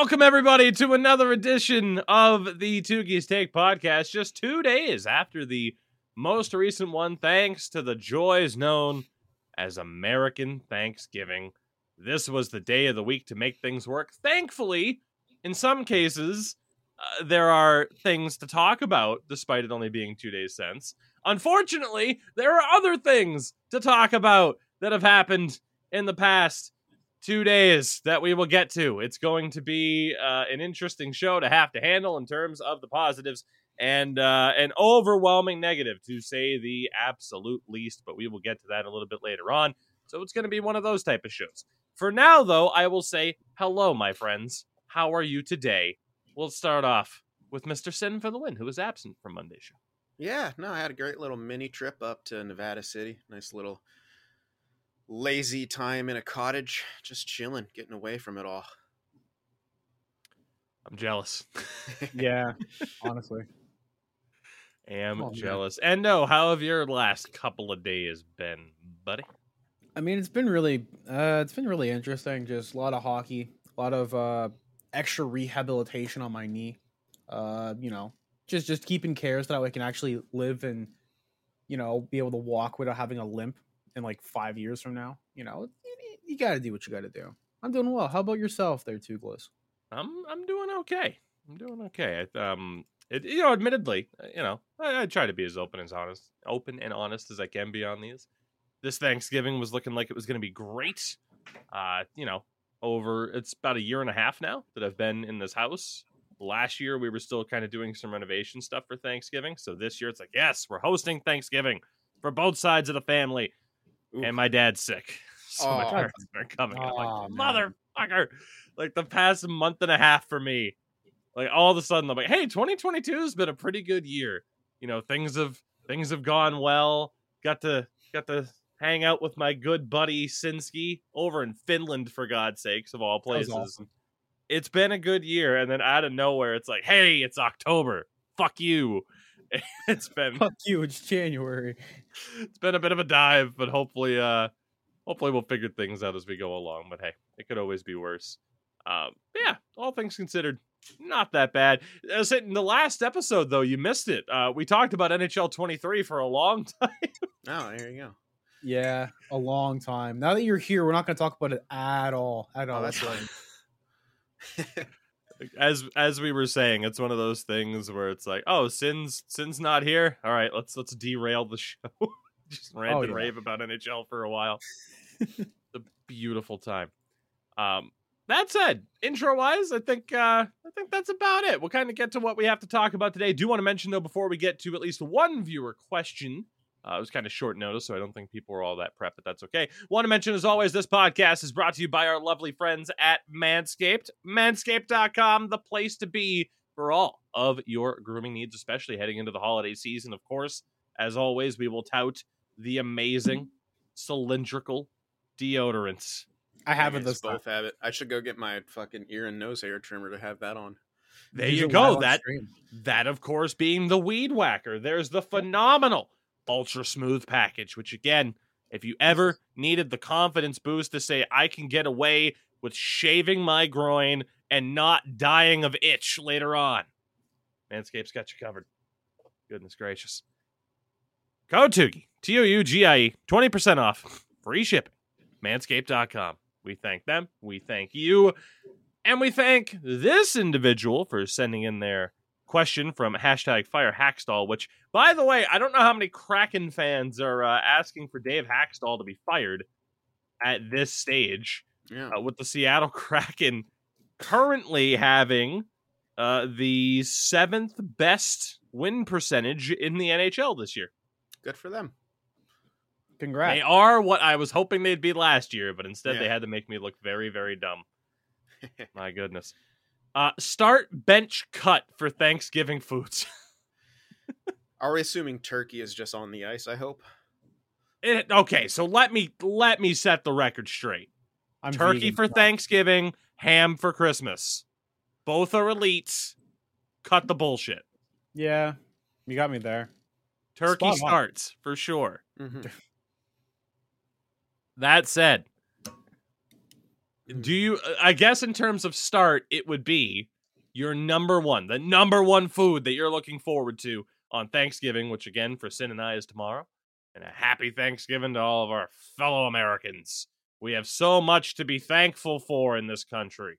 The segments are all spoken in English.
Welcome, everybody, to another edition of the Two Geese Take podcast. Just two days after the most recent one, thanks to the joys known as American Thanksgiving. This was the day of the week to make things work. Thankfully, in some cases, uh, there are things to talk about, despite it only being two days since. Unfortunately, there are other things to talk about that have happened in the past two days that we will get to. It's going to be uh, an interesting show to have to handle in terms of the positives and uh, an overwhelming negative, to say the absolute least. But we will get to that a little bit later on. So it's going to be one of those type of shows. For now, though, I will say hello, my friends. How are you today? We'll start off with Mr. Sin for the win, who was absent from Monday's show. Yeah, no, I had a great little mini trip up to Nevada City. Nice little lazy time in a cottage, just chilling, getting away from it all. I'm jealous. yeah, honestly. Am Oh, man. jealous. And no, how have your last couple of days been, buddy? I mean, it's been really, uh, it's been really interesting. Just a lot of hockey, a lot of uh, extra rehabilitation on my knee. Uh, you know, just just keeping care so that I can actually live and, you know, be able to walk without having a limp in like five years from now. You know, you, you got to do what you got to do. I'm doing well. How about yourself, there, Toothless? I'm I'm doing okay. I'm doing okay. I, um, it, you know, admittedly, uh, you know, I, I try to be as open as honest, open and honest as I can be on these. This Thanksgiving was looking like it was going to be great. Uh, you know, over it's about a year and a half now that I've been in this house. Last year we were still kind of doing some renovation stuff for Thanksgiving, so this year it's like, yes, we're hosting Thanksgiving for both sides of the family. Oof. And my dad's sick, so my Aw. parents are coming. I'm Aw, like, man. motherfucker! Like the past month and a half for me, like all of a sudden I'm like, hey, 2022 has been a pretty good year. You know, things have things have gone well. Got to got to hang out with my good buddy Sinsky over in Finland for God's sakes of all places. awesome. It's been a good year, and then out of nowhere, it's like, hey, it's October. Fuck you. It's been Fuck you! It's January. it's been a bit of a dive, but hopefully, uh, hopefully we'll figure things out as we go along. But hey, it could always be worse. Um, yeah, all things considered, not that bad. As in the last episode, though, you missed it. Uh, we talked about NHL 23 for a long time. Oh, there you go. Yeah, a long time. Now that you're here, we're not going to talk about it at all. At all. Oh, that's right. as as we were saying, it's one of those things where it's like, oh, Sin's Sin's not here. All right, let's let's derail the show. Just rant Oh, and yeah. rave about NHL for a while. the beautiful time. Um, that said, intro wise, I think uh, I think that's about it. We'll kind of get to what we have to talk about today. Do want to mention though before we get to at least one viewer question. Uh, it was kind of short notice, so I don't think people were all that prepped, but that's okay. Want to mention, as always, this podcast is brought to you by our lovely friends at Manscaped. Manscaped.com, the place to be for all of your grooming needs, especially heading into the holiday season. Of course, as always, we will tout the amazing cylindrical deodorants. I have it this time. both have it. I should go get my fucking ear and nose hair trimmer to have that on. There Use you go. That. That, of course, being the Weed Whacker. There's the phenomenal Ultra Smooth package, which, again, if you ever needed the confidence boost to say, I can get away with shaving my groin and not dying of itch later on, Manscaped's got you covered. Goodness gracious. Code Tougie, T O U G I E, 20% off, free shipping. Manscaped.com. We thank them. We thank you. And we thank this individual for sending in their question from hashtag fire Hakstol which by the way i don't know how many kraken fans are uh, asking for dave Hakstol to be fired at this stage Yeah. uh, with the seattle kraken currently having uh, the seventh best win percentage in the nhl this year Good for them. Congrats. they are what i was hoping they'd be last year but instead they had to make me look very very dumb my goodness uh, start bench cut for thanksgiving foods Are we assuming turkey is just on the ice? I hope. It, okay, so let me let me set the record straight. I'm Turkey vegan. for Thanksgiving, ham for Christmas. Both are elites. Cut the bullshit. Yeah, you got me there. Turkey Spot on. starts for sure. Mhm. That said, do you? I guess in terms of start, it would be your number one, the number one food that you're looking forward to on Thanksgiving, which again for Sin and I is tomorrow. And a happy Thanksgiving to all of our fellow Americans. We have so much to be thankful for in this country.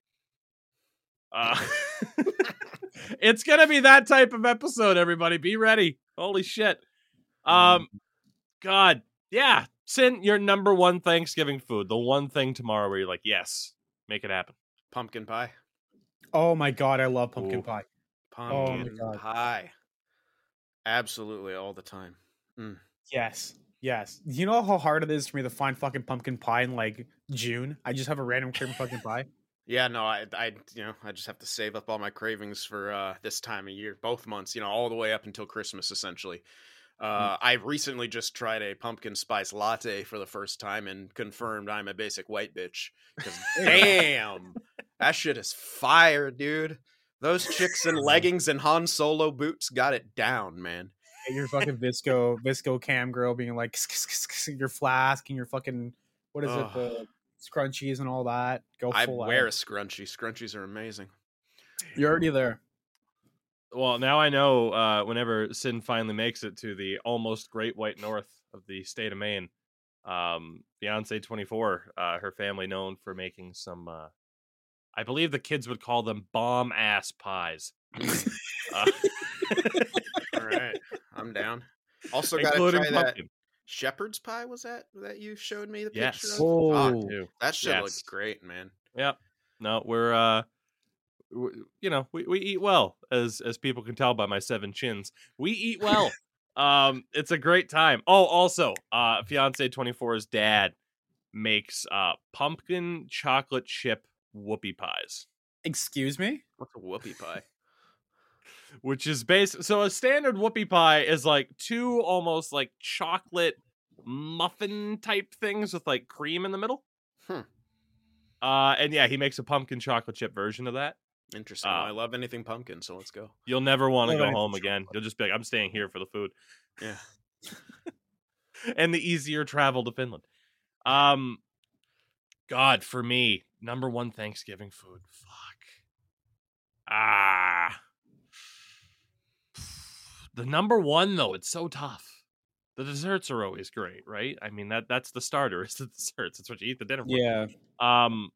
Uh, it's gonna be that type of episode, everybody. Be ready. Holy shit. Um, God, yeah. Sin your number one Thanksgiving food. The one thing tomorrow where you're like, yes, make it happen. Pumpkin pie. Oh my god, I love pumpkin Ooh. pie. Pumpkin God. pie. Absolutely all the time. Mm. Yes. Yes. You know how hard it is for me to find fucking pumpkin pie in like June? I just have a random cream pumpkin pie. Yeah, no, I, I, you know, I just have to save up all my cravings for uh, this time of year, both months, you know, all the way up until Christmas, essentially. Uh, I recently just tried a pumpkin spice latte for the first time and confirmed I'm a basic white bitch. damn, that shit is fire, dude. Those chicks in leggings and Han Solo boots got it down, man. Get your fucking VSCO VSCO cam girl being like your flask and your fucking what is it the scrunchies and all that. Go I wear a scrunchie. Scrunchies are amazing. You're already there. Well, now I know uh, whenever Sin finally makes it to the almost Great White North of the state of Maine, um, fiance 24, uh, her family known for making some, uh, I believe the kids would call them bomb ass pies. uh, All right, I'm down. Also, got to including try that pumpkin. shepherd's pie. Was that that you showed me the Yes. picture of? Oh. Fuck, that shit Yes. looks great, man. Yep. No, we're uh w- you know, we, we eat well as as people can tell by my seven chins. We eat well. um it's a great time. Oh, also, uh fiance 24's dad makes uh pumpkin chocolate chip whoopie pies, Excuse me? What's a whoopie pie? which is based so a standard whoopie pie is like two almost like chocolate muffin type things with like cream in the middle. Hmm. Uh and yeah, he makes a pumpkin chocolate chip version of that. Interesting. Uh, I love anything pumpkin, so let's go. You'll never want to go home chocolate. again. You'll just be like, I'm staying here for the food Yeah. and the easier travel to Finland. Um, God, for me, number one Thanksgiving food. Fuck. Ah. The number one though, it's so tough. The desserts are always great, right? I mean that that's the starter. It's the desserts. It's what you eat the dinner for. Yeah. Um,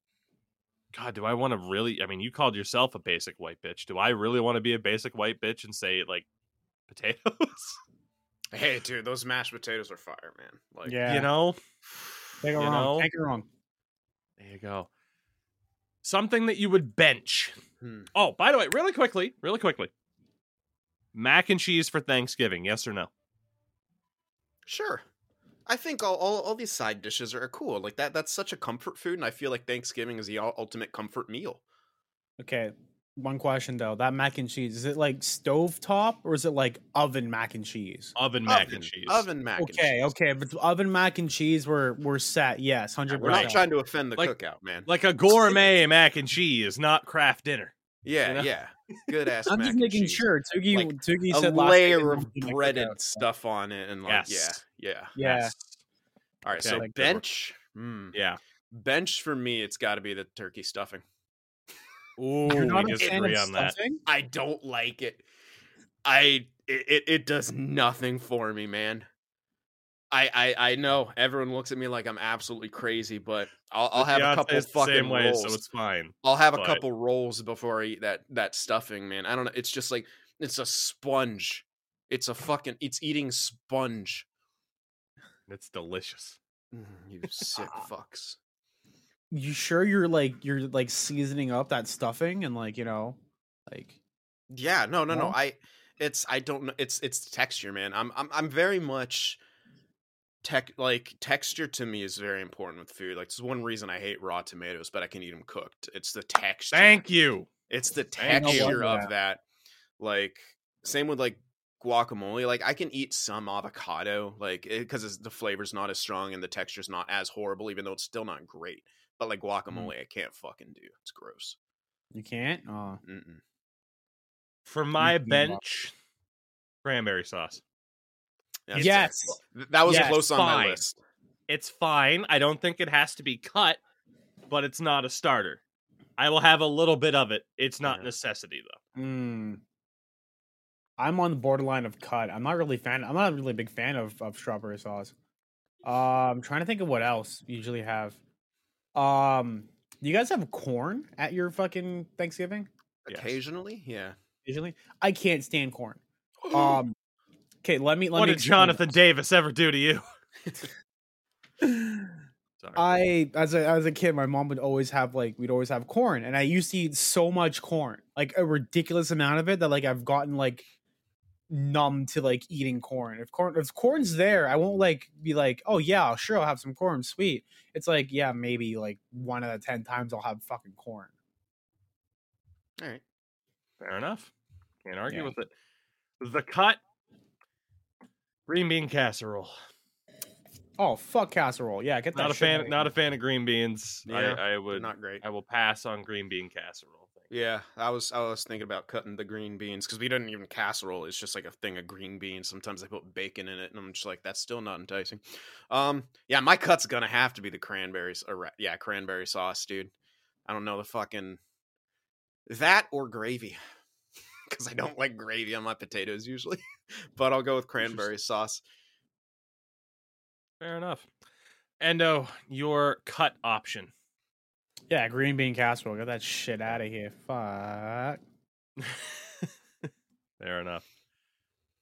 God, do I want to really? I mean, you called yourself a basic white bitch. Do I really want to be a basic white bitch and say like potatoes? Hey, dude, those mashed potatoes are fire, man. Like, Yeah. You know, Can't go you wrong. know? Can't wrong. there you go. Something that you would bench. hmm. Oh, by the way, really quickly, really quickly, mac and cheese for Thanksgiving. Yes or no? sure. I think all, all all these side dishes are cool. Like that. That's such a comfort food, and I feel like Thanksgiving is the ultimate comfort meal. Okay. One question though. That mac and cheese, is it like stovetop or is it like oven mac and cheese? Oven mac oven, and cheese. Oven mac. and Okay, cheese. okay. But the oven mac and cheese were were set, yes, hundred We're not trying to offend the Like- cookout, man. like a gourmet mac and cheese, not Kraft Dinner. Yeah, you know? yeah. Good ass. I'm just making cheese. sure. Tougie, Like, Tougie a said last layer of don't do my breaded stuff on it, and like, Yes. yeah, yeah. Yeah. Yes. All right, Okay. so bench. Hmm. Yeah. Bench for me, it's got to be the turkey stuffing. Ooh, You're not we disagree on that. stuffing? I don't like it. I it, it does nothing for me, man. I, I I know everyone looks at me like I'm absolutely crazy, but I'll, I'll With have a couple it's the fucking same way, rolls. so it's fine. I'll have a couple rolls before I eat that that stuffing, man. I don't know. It's just like it's a sponge. It's a fucking. It's eating sponge. It's delicious. Mm, you sick fucks. You sure you're like you're like seasoning up that stuffing and like you know, like Yeah, no, no, no. No? I it's I don't know. It's it's texture, man. I'm I'm I'm very much tech like texture to me is very important with food. Like it's one reason I hate raw tomatoes, but I can eat them cooked. It's the texture. Thank you. It's the texture No wonder of that. Like same with like guacamole. Like I can eat some avocado, like because the flavor's not as strong and the texture's not as horrible, even though it's still not great. But like mm-hmm. guacamole, I can't fucking do. It's gross. you can't. Oh, Mm-mm. For my can eat a lot. bench, cranberry sauce. That's- yes. Th- That was Yes, close on my list. It's fine. I don't think it has to be cut, but it's not a starter. I will have a little bit of it. It's not Yeah. necessity though. Mm. I'm on the borderline of cut. I'm not really fan. I'm not really a big fan of, of strawberry sauce. Uh, I'm trying to think of what else you usually have. Um, do you guys have corn at your fucking Thanksgiving? Yes. Occasionally, yeah. Usually, I can't stand corn. Um, okay, let me let what me did explain Jonathan Davis ever do to you? Sorry. I as a as a kid, my mom would always have like we'd always have corn, and I used to eat so much corn, like a ridiculous amount of it that like I've gotten like numb to like eating corn. If corn if corn's there, I won't like be like, oh yeah, sure, I'll have some corn, sweet. It's like yeah, maybe like one out of ten times I'll have fucking corn. All right. Fair enough. Can't argue Yeah. with it. The cut green bean casserole. Oh fuck casserole, yeah, get that. Not a shit fan. Not a fan of green beans. Yeah, I, I would. not great. I will pass on green bean casserole. Yeah, I was I was thinking about cutting the green beans because we didn't even casserole. It's just like a thing of green beans. Sometimes they put bacon in it, and I'm just like, that's still not enticing. Um, yeah, my cut's gonna have to be the cranberries. Or ra- yeah, cranberry sauce, dude. I don't know the fucking that or gravy because I don't like gravy on my potatoes usually, but I'll go with cranberry sauce. Fair enough. Endo, your cut option. Yeah, green bean casserole. Get that shit out of here. Fuck. Fair enough.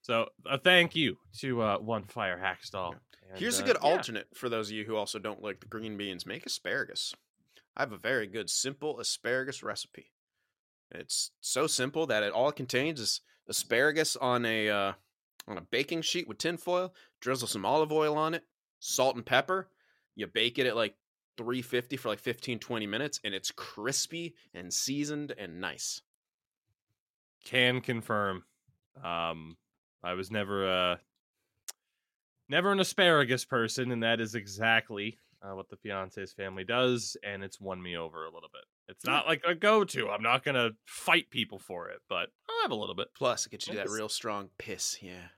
So, a thank you to uh, One Fire Hakstol. And, Here's a uh, good yeah. alternate for those of you who also don't like the green beans. Make asparagus. I have a very good simple asparagus recipe. It's so simple that it all it contains is asparagus on a uh, on a baking sheet with tinfoil. Drizzle some olive oil on it, salt and pepper. You bake it at like 350 for like 15 20 minutes and it's crispy and seasoned and nice. Can confirm. Um, I was never a never an asparagus person, and that is exactly uh, what the fiance's family does, and it's won me over a little bit. It's not like a go-to. I'm not gonna fight people for it, but I'll have a little bit. Plus, it gets you that real strong piss. Yeah.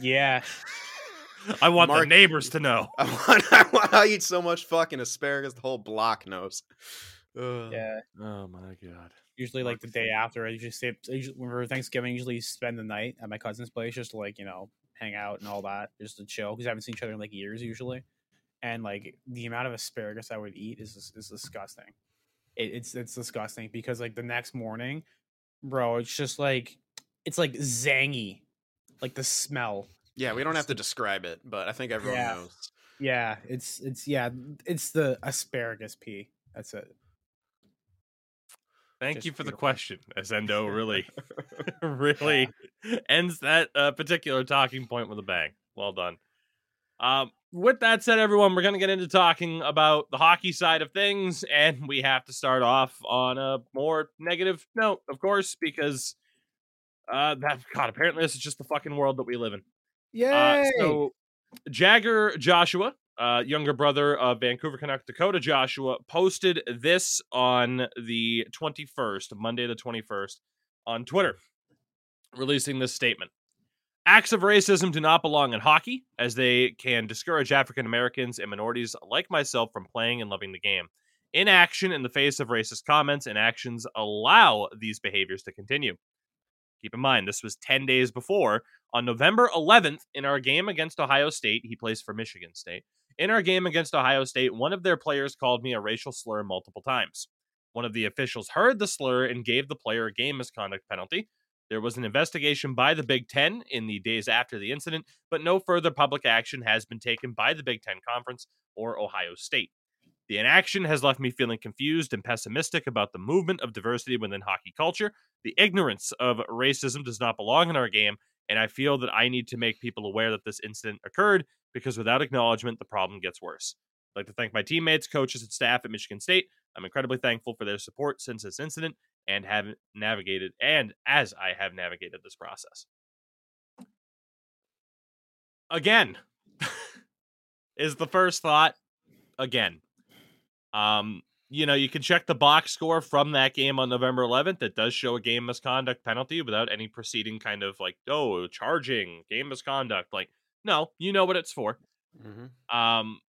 Yeah. I want the neighbors to know. I want, I want I eat so much fucking asparagus the whole block knows. Ugh. Yeah. Oh my god. Usually, like the day after, I usually stay. I usually, for Thanksgiving, I usually spend the night at my cousin's place just to like you know hang out and all that, just to chill because I haven't seen each other in like years usually. And like the amount of asparagus I would eat is is disgusting. It, it's it's disgusting because like the next morning, bro, it's just like it's like zangy, like the smell. Yeah, we don't have to describe it, but I think everyone Yeah. knows. Yeah, it's it's yeah, it's the asparagus pea. That's it. Thank Just you for the question, as Endo really, really ends that uh, particular talking point with a bang. Well done. Um, with that said, everyone, we're going to get into talking about the hockey side of things, and we have to start off on a more negative note, of course, because uh, that God, apparently this is just the fucking world that we live in. Uh, so Jagger Joshua, uh, younger brother of Vancouver Canuck Dakota Joshua, posted this on the 21st, Monday the 21st, on Twitter, releasing this statement. Acts of racism do not belong in hockey, as they can discourage African Americans and minorities like myself from playing and loving the game. Inaction in the face of racist comments and actions allow these behaviors to continue. Keep in mind, this was 10 days before on November 11th, in our game against Ohio State, he plays for Michigan State. In our game against Ohio State, one of their players called me a racial slur multiple times. One of the officials heard the slur and gave the player a game misconduct penalty. There was an investigation by the Big Ten in the days after the incident, but no further public action has been taken by the Big Ten Conference or Ohio State. The inaction has left me feeling confused and pessimistic about the movement of diversity within hockey culture. The ignorance of racism does not belong in our game, and I feel that I need to make people aware that this incident occurred because without acknowledgement, the problem gets worse. I'd like to thank my teammates, coaches, and staff at Michigan State. I'm incredibly thankful for their support since this incident and have navigated, and as I have navigated this process. Again, is the first thought. Again, um, you know, you can check the box score from that game on November 11th. It does show a game misconduct penalty without any preceding kind of like, oh, charging, game misconduct. Like, no, you know what it's for. Mm-hmm. Um,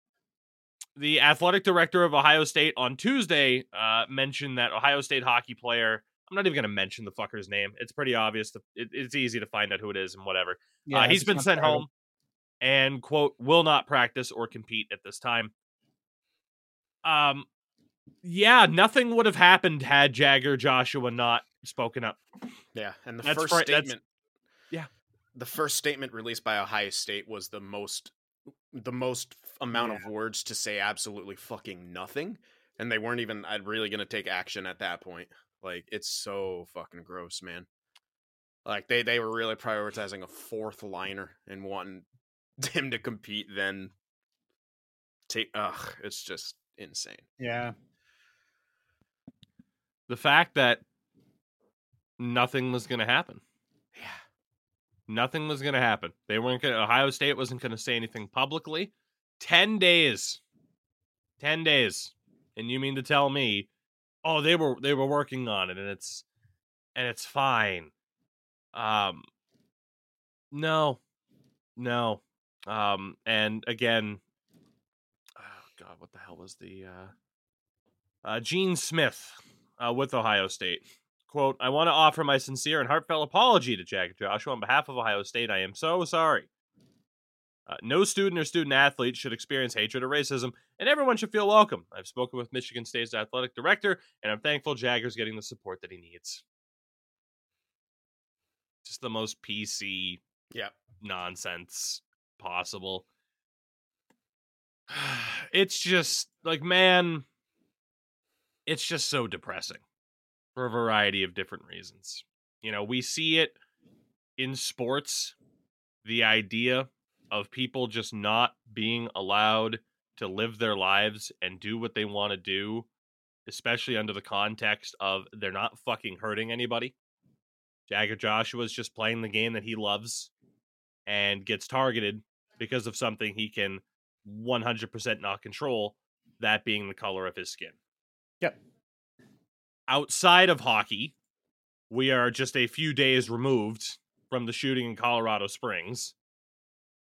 the athletic director of Ohio State on Tuesday uh, mentioned that Ohio State hockey player. I'm not even going to mention the fucker's name. It's pretty obvious. To, it, it's easy to find out who it is and whatever. uh, he's been sent home and quote will not practice or compete at this time. Um, yeah, nothing would have happened had Jagger Joshua not spoken up. Yeah, and the That's first that's- statement. yeah. the first statement released by Ohio State was the most, the most amount of words to say absolutely fucking nothing, and they weren't even uh, really going to take action at that point. Like it's so fucking gross, man. Like they they were really prioritizing a fourth liner and wanting him to compete. Then take ugh, it's just insane. Yeah. The fact that nothing was going to happen. Nothing was going to happen. They weren't going Ohio State wasn't going to say anything publicly. 10 days. 10 days. And you mean to tell me, oh, they were they were working on it and it's and it's fine. Um no. No. Um and again oh god, what the hell was the uh uh Gene Smith uh with Ohio State quote, I want to offer my sincere and heartfelt apology to Jack Joshua on behalf of Ohio State. I am so sorry. Uh, no student or student athlete should experience hatred or racism, and everyone should feel welcome. I've spoken with Michigan State's athletic director, and I'm thankful Jagger's getting the support that he needs. Just the most PC Yeah. nonsense possible. It's just like, man, it's just so depressing for a variety of different reasons. You know, we see it in sports the idea of people just not being allowed to live their lives and do what they want to do, especially under the context of they're not fucking hurting anybody. Jagger Joshua is just playing the game that he loves and gets targeted because of something he can 100% not control, that being the color of his skin. Yep. Outside of hockey, we are just a few days removed from the shooting in Colorado Springs,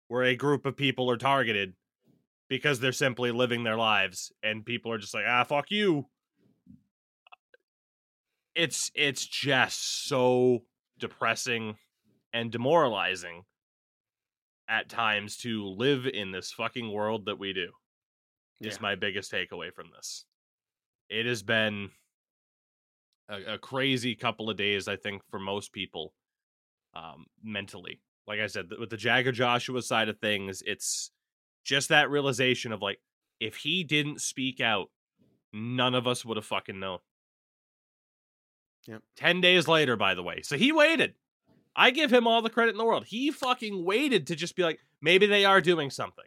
where a group of people are targeted because they're simply living their lives, and people are just like, ah, fuck you. It's it's just so depressing and demoralizing at times to live in this fucking world that we do. Is my biggest takeaway from this. It has been a, a crazy couple of days, I think, for most people, um, mentally. Like I said, with the Jagger Joshua side of things, it's just that realization of like, if he didn't speak out, none of us would have fucking known. Yep. 10 days later, by the way. So he waited. I give him all the credit in the world. He fucking waited to just be like, maybe they are doing something.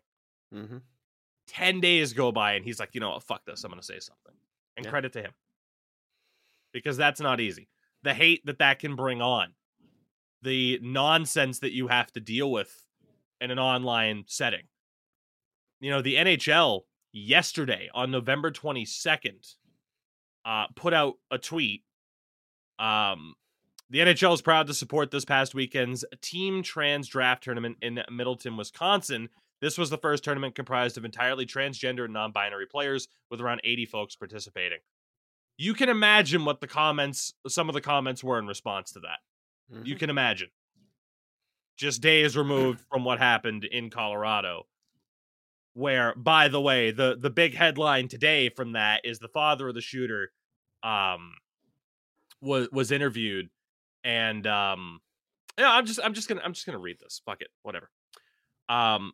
Mm-hmm. 10 days go by and he's like, you know what, fuck this. I'm going to say something. And Yeah. credit to him. Because that's not easy. The hate that that can bring on, the nonsense that you have to deal with in an online setting. You know, the NHL yesterday on November 22nd uh, put out a tweet. Um, the NHL is proud to support this past weekend's Team Trans Draft Tournament in Middleton, Wisconsin. This was the first tournament comprised of entirely transgender and non binary players, with around 80 folks participating. You can imagine what the comments, some of the comments were in response to that. You Mm-hmm. can imagine. Just days removed from what happened in Colorado. Where, by the way, the the big headline today from that is the father of the shooter um was was interviewed and um yeah, I'm just I'm just gonna I'm just gonna read this. Fuck it. Whatever. Um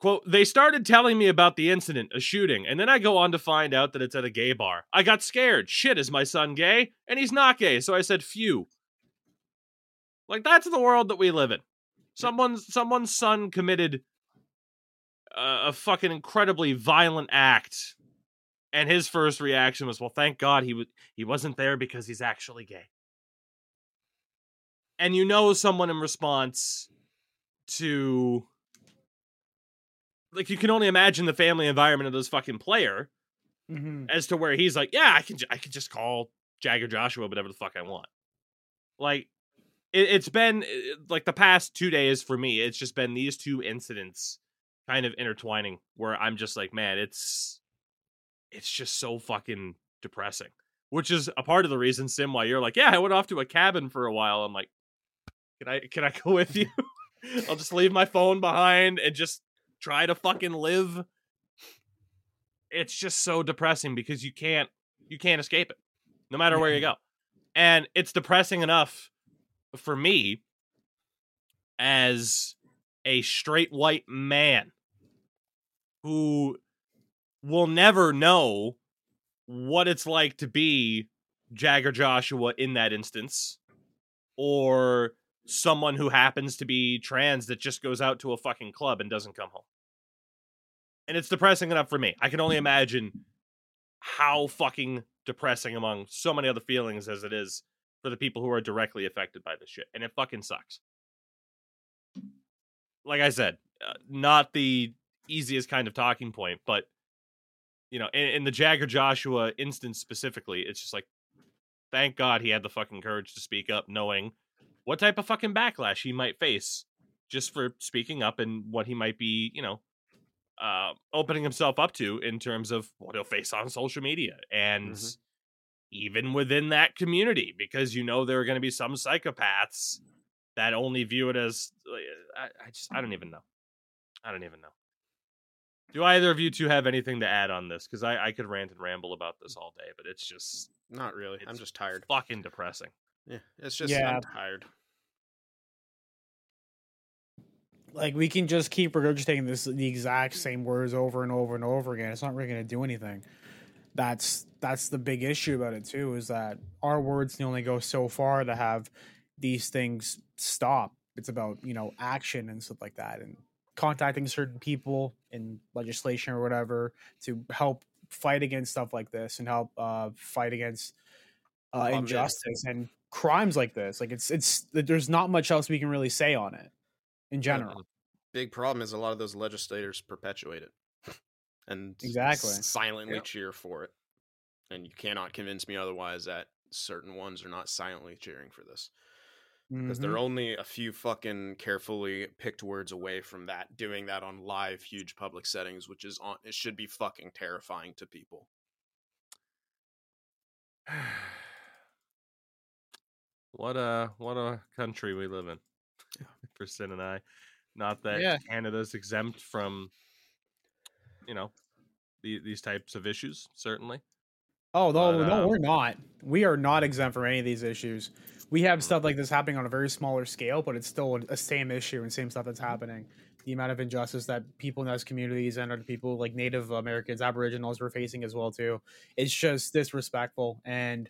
quote, they started telling me about the incident, a shooting, and then I go on to find out that it's at a gay bar. I got scared. Shit, is my son gay? And he's not gay, so I said phew. Like that's the world that we live in. Someone's someone's son committed a, a fucking incredibly violent act, and his first reaction was, "Well, thank God he he wasn't there because he's actually gay." And you know, someone in response to like you can only imagine the family environment of this fucking player Mm-hmm. as to where he's like, yeah, I can, ju- I can just call Jagger Joshua whatever the fuck I want. Like, it, it's been like the past two days for me. It's just been these two incidents kind of intertwining where I'm just like, man, it's it's just so fucking depressing. Which is a part of the reason, Sim, why you're like, yeah, I went off to a cabin for a while. I'm like, can I can I go with you? I'll just leave my phone behind and just try to fucking live. It's just so depressing because you can't you can't escape it, no matter where you go. And it's depressing enough for me as a straight white man who will never know what it's like to be Jagger Joshua in that instance or someone who happens to be trans that just goes out to a fucking club and doesn't come home. And it's depressing enough for me. I can only imagine how fucking depressing among so many other feelings as it is for the people who are directly affected by this shit. And it fucking sucks. Like I said, uh, not the easiest kind of talking point, but you know, in, in the Jagger Joshua instance specifically, it's just like, thank God he had the fucking courage to speak up, knowing what type of fucking backlash he might face just for speaking up and what he might be, you know, uh, opening himself up to in terms of what he'll face on social media and Mhm. even within that community, because you know there are going to be some psychopaths that only view it as I, I just I don't even know. I don't even know. Do either of you two have anything to add on this? Because I, I could rant and ramble about this all day, but it's just Not really. I'm just tired. fucking depressing. Yeah, it's just Yeah. I'm tired. Like we can just keep regurgitating this the exact same words over and over and over again. It's not really going to do anything. That's that's the big issue about it too. Is that our words can only go so far to have these things stop. It's about you know action and stuff like that, and contacting certain people in legislation or whatever to help fight against stuff like this and help uh, fight against uh, injustice and crimes like this. Like it's it's there's not much else we can really say on it in general. Big problem is a lot of those legislators perpetuate it and Exactly. silently Yep. cheer for it. And you cannot convince me otherwise that certain ones are not silently cheering for this because Mhm. they're only a few fucking carefully picked words away from that doing that on live huge public settings which is on it should be fucking terrifying to people what a what a country we live in. For Sin and I. Not that Yeah. Canada's exempt from you know the, these types of issues, certainly. Oh no, But, no, um, we're not. We are not exempt from any of these issues. We have Mm. stuff like this happening on a very smaller scale, but it's still a, a same issue and same stuff that's happening. The amount of injustice that people in those communities and other people like Native Americans, Aboriginals were facing as well too. It's just disrespectful. And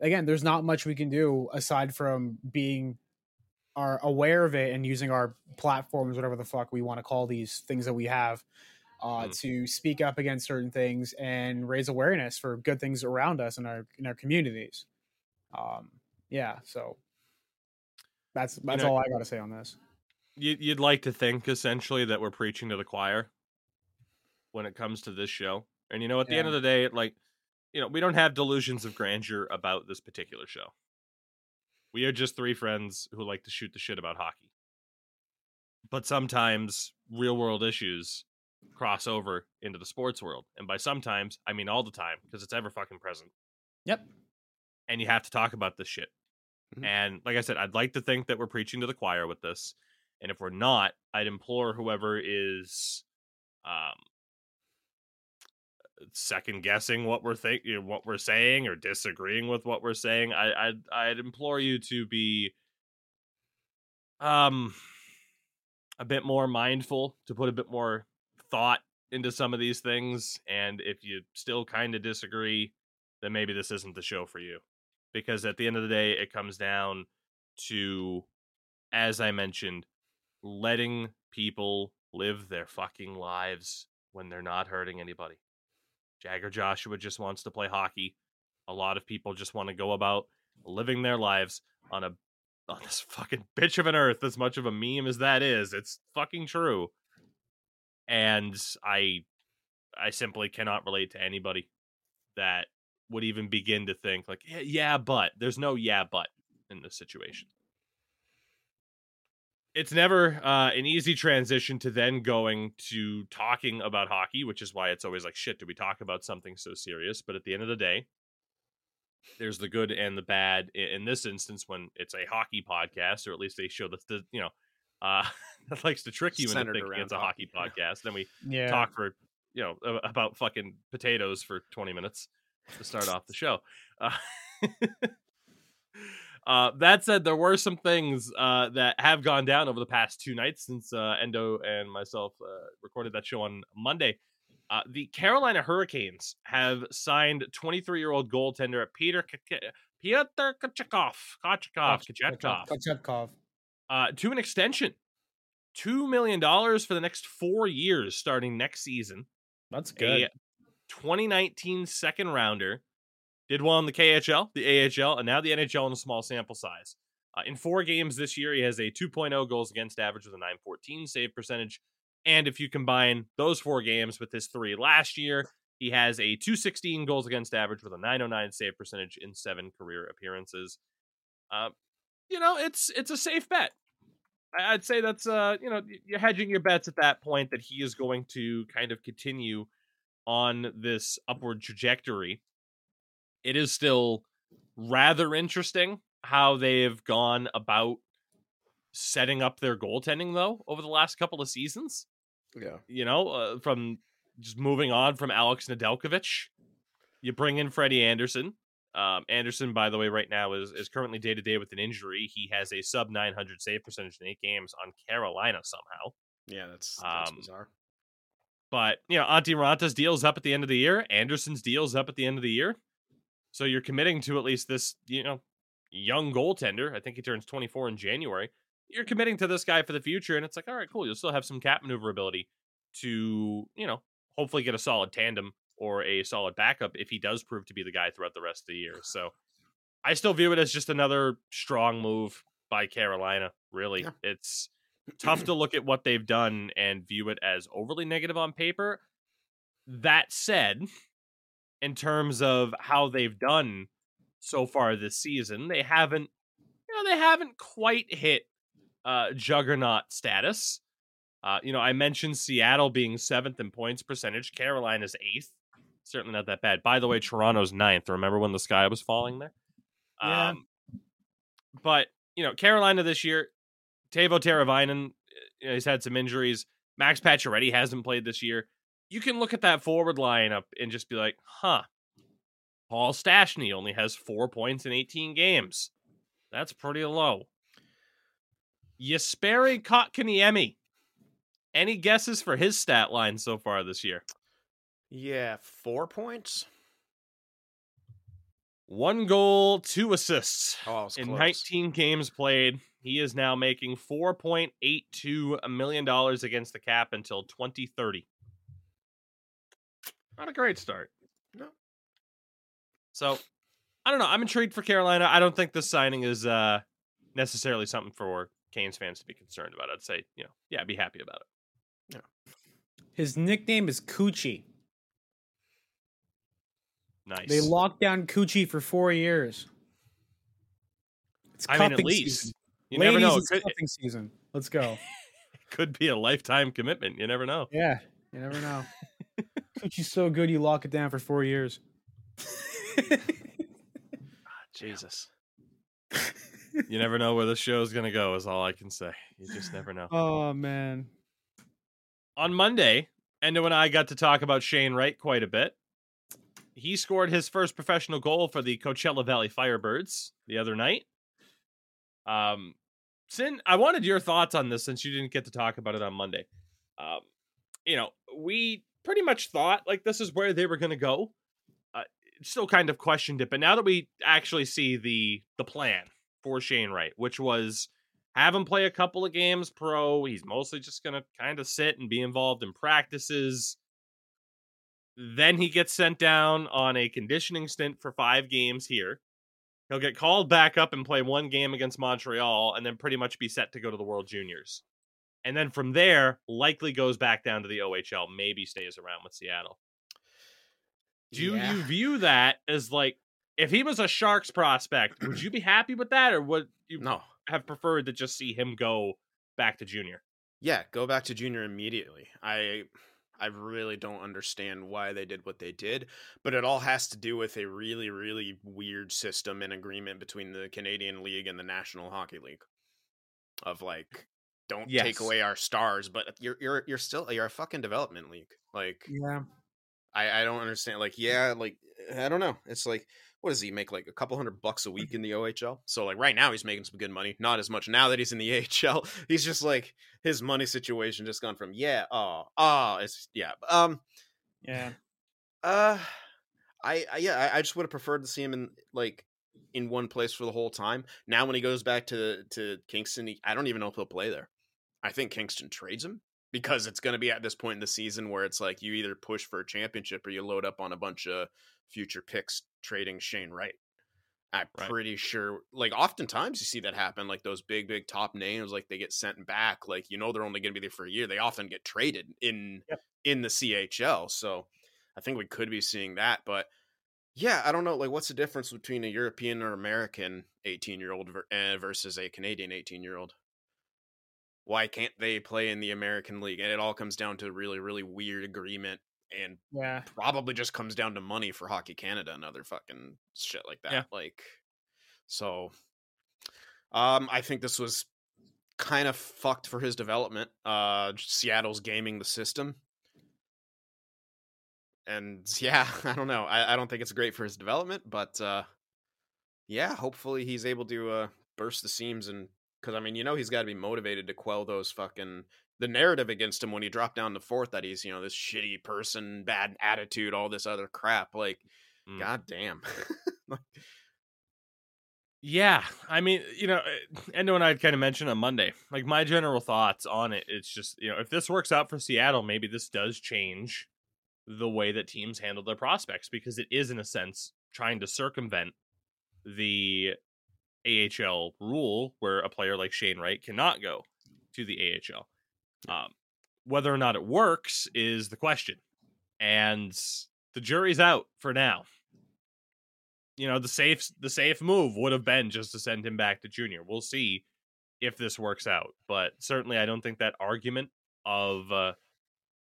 again, there's not much we can do aside from being are aware of it and using our platforms, whatever the fuck we want to call these things that we have, uh, Mm. to speak up against certain things and raise awareness for good things around us in our in our communities. Um, yeah, so that's that's know- all I got to say on this. You, you'd like to think essentially that we're preaching to the choir when it comes to this show. And you know, at the end of the day, like, you know, we don't have delusions of grandeur about this particular show. We are just three friends who like to shoot the shit about hockey. But sometimes real world issues cross over into the sports world. And by sometimes, I mean all the time because it's ever fucking present. Yep. And you have to talk about this shit. Mhm. And like I said, I'd like to think that we're preaching to the choir with this. And if we're not, I'd implore whoever is um second guessing what we're think what we're saying or disagreeing with what we're saying, I I'd I'd implore you to be um a bit more mindful, to put a bit more thought into some of these things. And if you still kind of disagree, then maybe this isn't the show for you. Because at the end of the day, it comes down to, as I mentioned, letting people live their fucking lives when they're not hurting anybody. Jagger Joshua just wants to play hockey. A lot of people just want to go about living their lives on a on this fucking bitch of an earth, as much of a meme as that is. It's fucking true. And I I simply cannot relate to anybody that would even begin to think like, yeah, yeah, but there's no yeah, but in this situation. It's never uh, an easy transition to then going to talking about hockey, which is why it's always like, shit, do we talk about something so serious? But at the end of the day, there's the good and the bad. In this instance, when it's a hockey podcast, or at least they show that's the you know uh, that likes to trick you into Centered thinking around it's a hockey hockey, podcast, then we Yeah. talk for you know about fucking potatoes for 20 minutes to start off the show. Uh, uh, that said, there were some things uh, that have gone down over the past two nights since uh, Endo and myself uh, recorded that show on Monday. Uh, the Carolina Hurricanes have signed 23-year-old goaltender Peter K- Peter Kachakov, Kachakov, Kachetkov, Kachetkov. uh, to an extension. $2 million for the next four years starting next season That's a good. 2019 second rounder. Did well in the KHL, the AHL, and now the NHL in a small sample size. Uh, in four games this year, he has a 2.0 goals against average with a 914 save percentage. And if you combine those four games with his three last year, he has a 216 goals against average with a 909 save percentage in seven career appearances. Uh, you know, it's it's a safe bet. I'd say that's uh, you know, you're hedging your bets at that point that he is going to kind of continue on this upward trajectory. It is still rather interesting how they've gone about setting up their goaltending though over the last couple of seasons. Yeah. You know, uh, from just moving on from Alex Nedeljkovic, you bring in Freddie Andersen. Um, Andersen, by the way, right now is is currently day to day with an injury. He has a sub 900 save percentage in eight games on Carolina somehow. Yeah, that's, that's Um, bizarre. But you know, Antti Raanta's deal's up at the end of the year. Andersen's deal's up at the end of the year. So you're committing to at least this, you know, young goaltender. I think he turns 24 in January. You're committing to this guy for the future, and it's like, all right, cool. You'll still have some cap maneuverability to, you know, hopefully get a solid tandem or a solid backup if he does prove to be the guy throughout the rest of the year. So I still view it as just another strong move by Carolina. Really, Yeah. it's tough to look at what they've done and view it as overly negative on paper. That said, in terms of how they've done so far this season, they haven't, you know, they haven't quite hit uh, juggernaut status. Uh, you know, I mentioned Seattle being seventh in points percentage, Carolina's eighth. Certainly not that bad. By the way, Toronto's ninth. Remember when the sky was falling there? Yeah. Um, but you know, Carolina this year, Teuvo Teravainen, you know, he's had some injuries. Max Pacioretty hasn't played this year. You can look at that forward lineup and just be like, huh. Paul Stastny only has four points in 18 games. That's pretty low. Jesperi Kotkaniemi. Any guesses for his stat line so far this year? Yeah, four points. One goal, two assists. Oh, in close. 19 games played, he is now making 4.82 million dollars against the cap until 2030. Not a great start. No. So, I don't know. I'm intrigued for Carolina. I don't think this signing is uh necessarily something for Canes fans to be concerned about. I'd say, you know, yeah, be happy about it. Yeah. His nickname is Coochie. Nice. They locked down Coochie for four years. It's I mean, at least. season. you Ladies, never know. It it's could, cuffing season. Let's go. could be a lifetime commitment. You never know. Yeah, you never know. Coochie's so good, you lock it down for four years. Jesus. You never know where this show is going to go, is all I can say. You just never know. oh man. on Monday, Endo and I got to talk about Shane Wright quite a bit. He scored his first professional goal for the Coachella Valley Firebirds the other night. Um, Sin, I wanted your thoughts on this since you didn't get to talk about it on Monday. Um, you know, we pretty much thought like this is where they were going to go. Uh, still kind of questioned it, but now that we actually see the the plan for Shane Wright, which was have him play a couple of games pro. He's mostly just going to kind of sit and be involved in practices. Then he gets sent down on a conditioning stint for five games here. He'll get called back up and play one game against Montreal and then pretty much be set to go to the World Juniors. And then from there, likely goes back down to the OHL, maybe stays around with Seattle. Do Yeah. you view that as like, if he was a Sharks prospect, would you be happy with that or would you No. have preferred to just see him go back to junior. Yeah, go back to junior immediately. I I really don't understand why they did what they did, but it all has to do with a really really weird system and agreement between the Canadian League and the National Hockey League. Of like don't Yes. take away our stars, but you're you're you're still you're a fucking development league. Like Yeah. I I don't understand like yeah, like I don't know. It's like what does he make like a couple hundred bucks a week in the OHL? So like right now he's making some good money. Not as much now that he's in the AHL. He's just like his money situation just gone from yeah, oh, oh, it's yeah. Um Yeah. uh I, I yeah, I, I just would have preferred to see him in like in one place for the whole time. Now when he goes back to to Kingston, he, I don't even know if he'll play there. I think Kingston trades him because it's going to be at this point in the season where it's like you either push for a championship or you load up on a bunch of future picks trading Shane Wright. I'm Right. pretty sure like oftentimes you see that happen like those big big top names like they get sent back like you know they're only going to be there for a year they often get traded in Yep. in the CHL so I think we could be seeing that but yeah I don't know like what's the difference between a European or American 18 year old uh, versus a Canadian 18 year old why can't they play in the American league and it all comes down to a really really weird agreement and Yeah. probably just comes down to money for Hockey Canada and other fucking shit like that. Yeah. Like, so, um, I think this was kind of fucked for his development. Uh, Seattle's gaming the system, and yeah, I don't know. I, I don't think it's great for his development, but uh, yeah, hopefully he's able to uh burst the seams and because I mean, you know, he's got to be motivated to quell those fucking the narrative against him when he dropped down to fourth that he's you know this shitty person, bad attitude, all this other crap. Like, Mm. god damn. Like, Yeah, I mean, you know, Endo and I had kind of mentioned on Monday, like my general thoughts on it. It's just, you know, if this works out for Seattle, maybe this does change the way that teams handle their prospects because it is, in a sense, trying to circumvent the AHL rule where a player like Shane Wright cannot go to the AHL. Um, whether or not it works is the question, and the jury's out for now you know the safe the safe move would have been just to send him back to junior. We'll see if this works out, but certainly I don't think that argument of uh,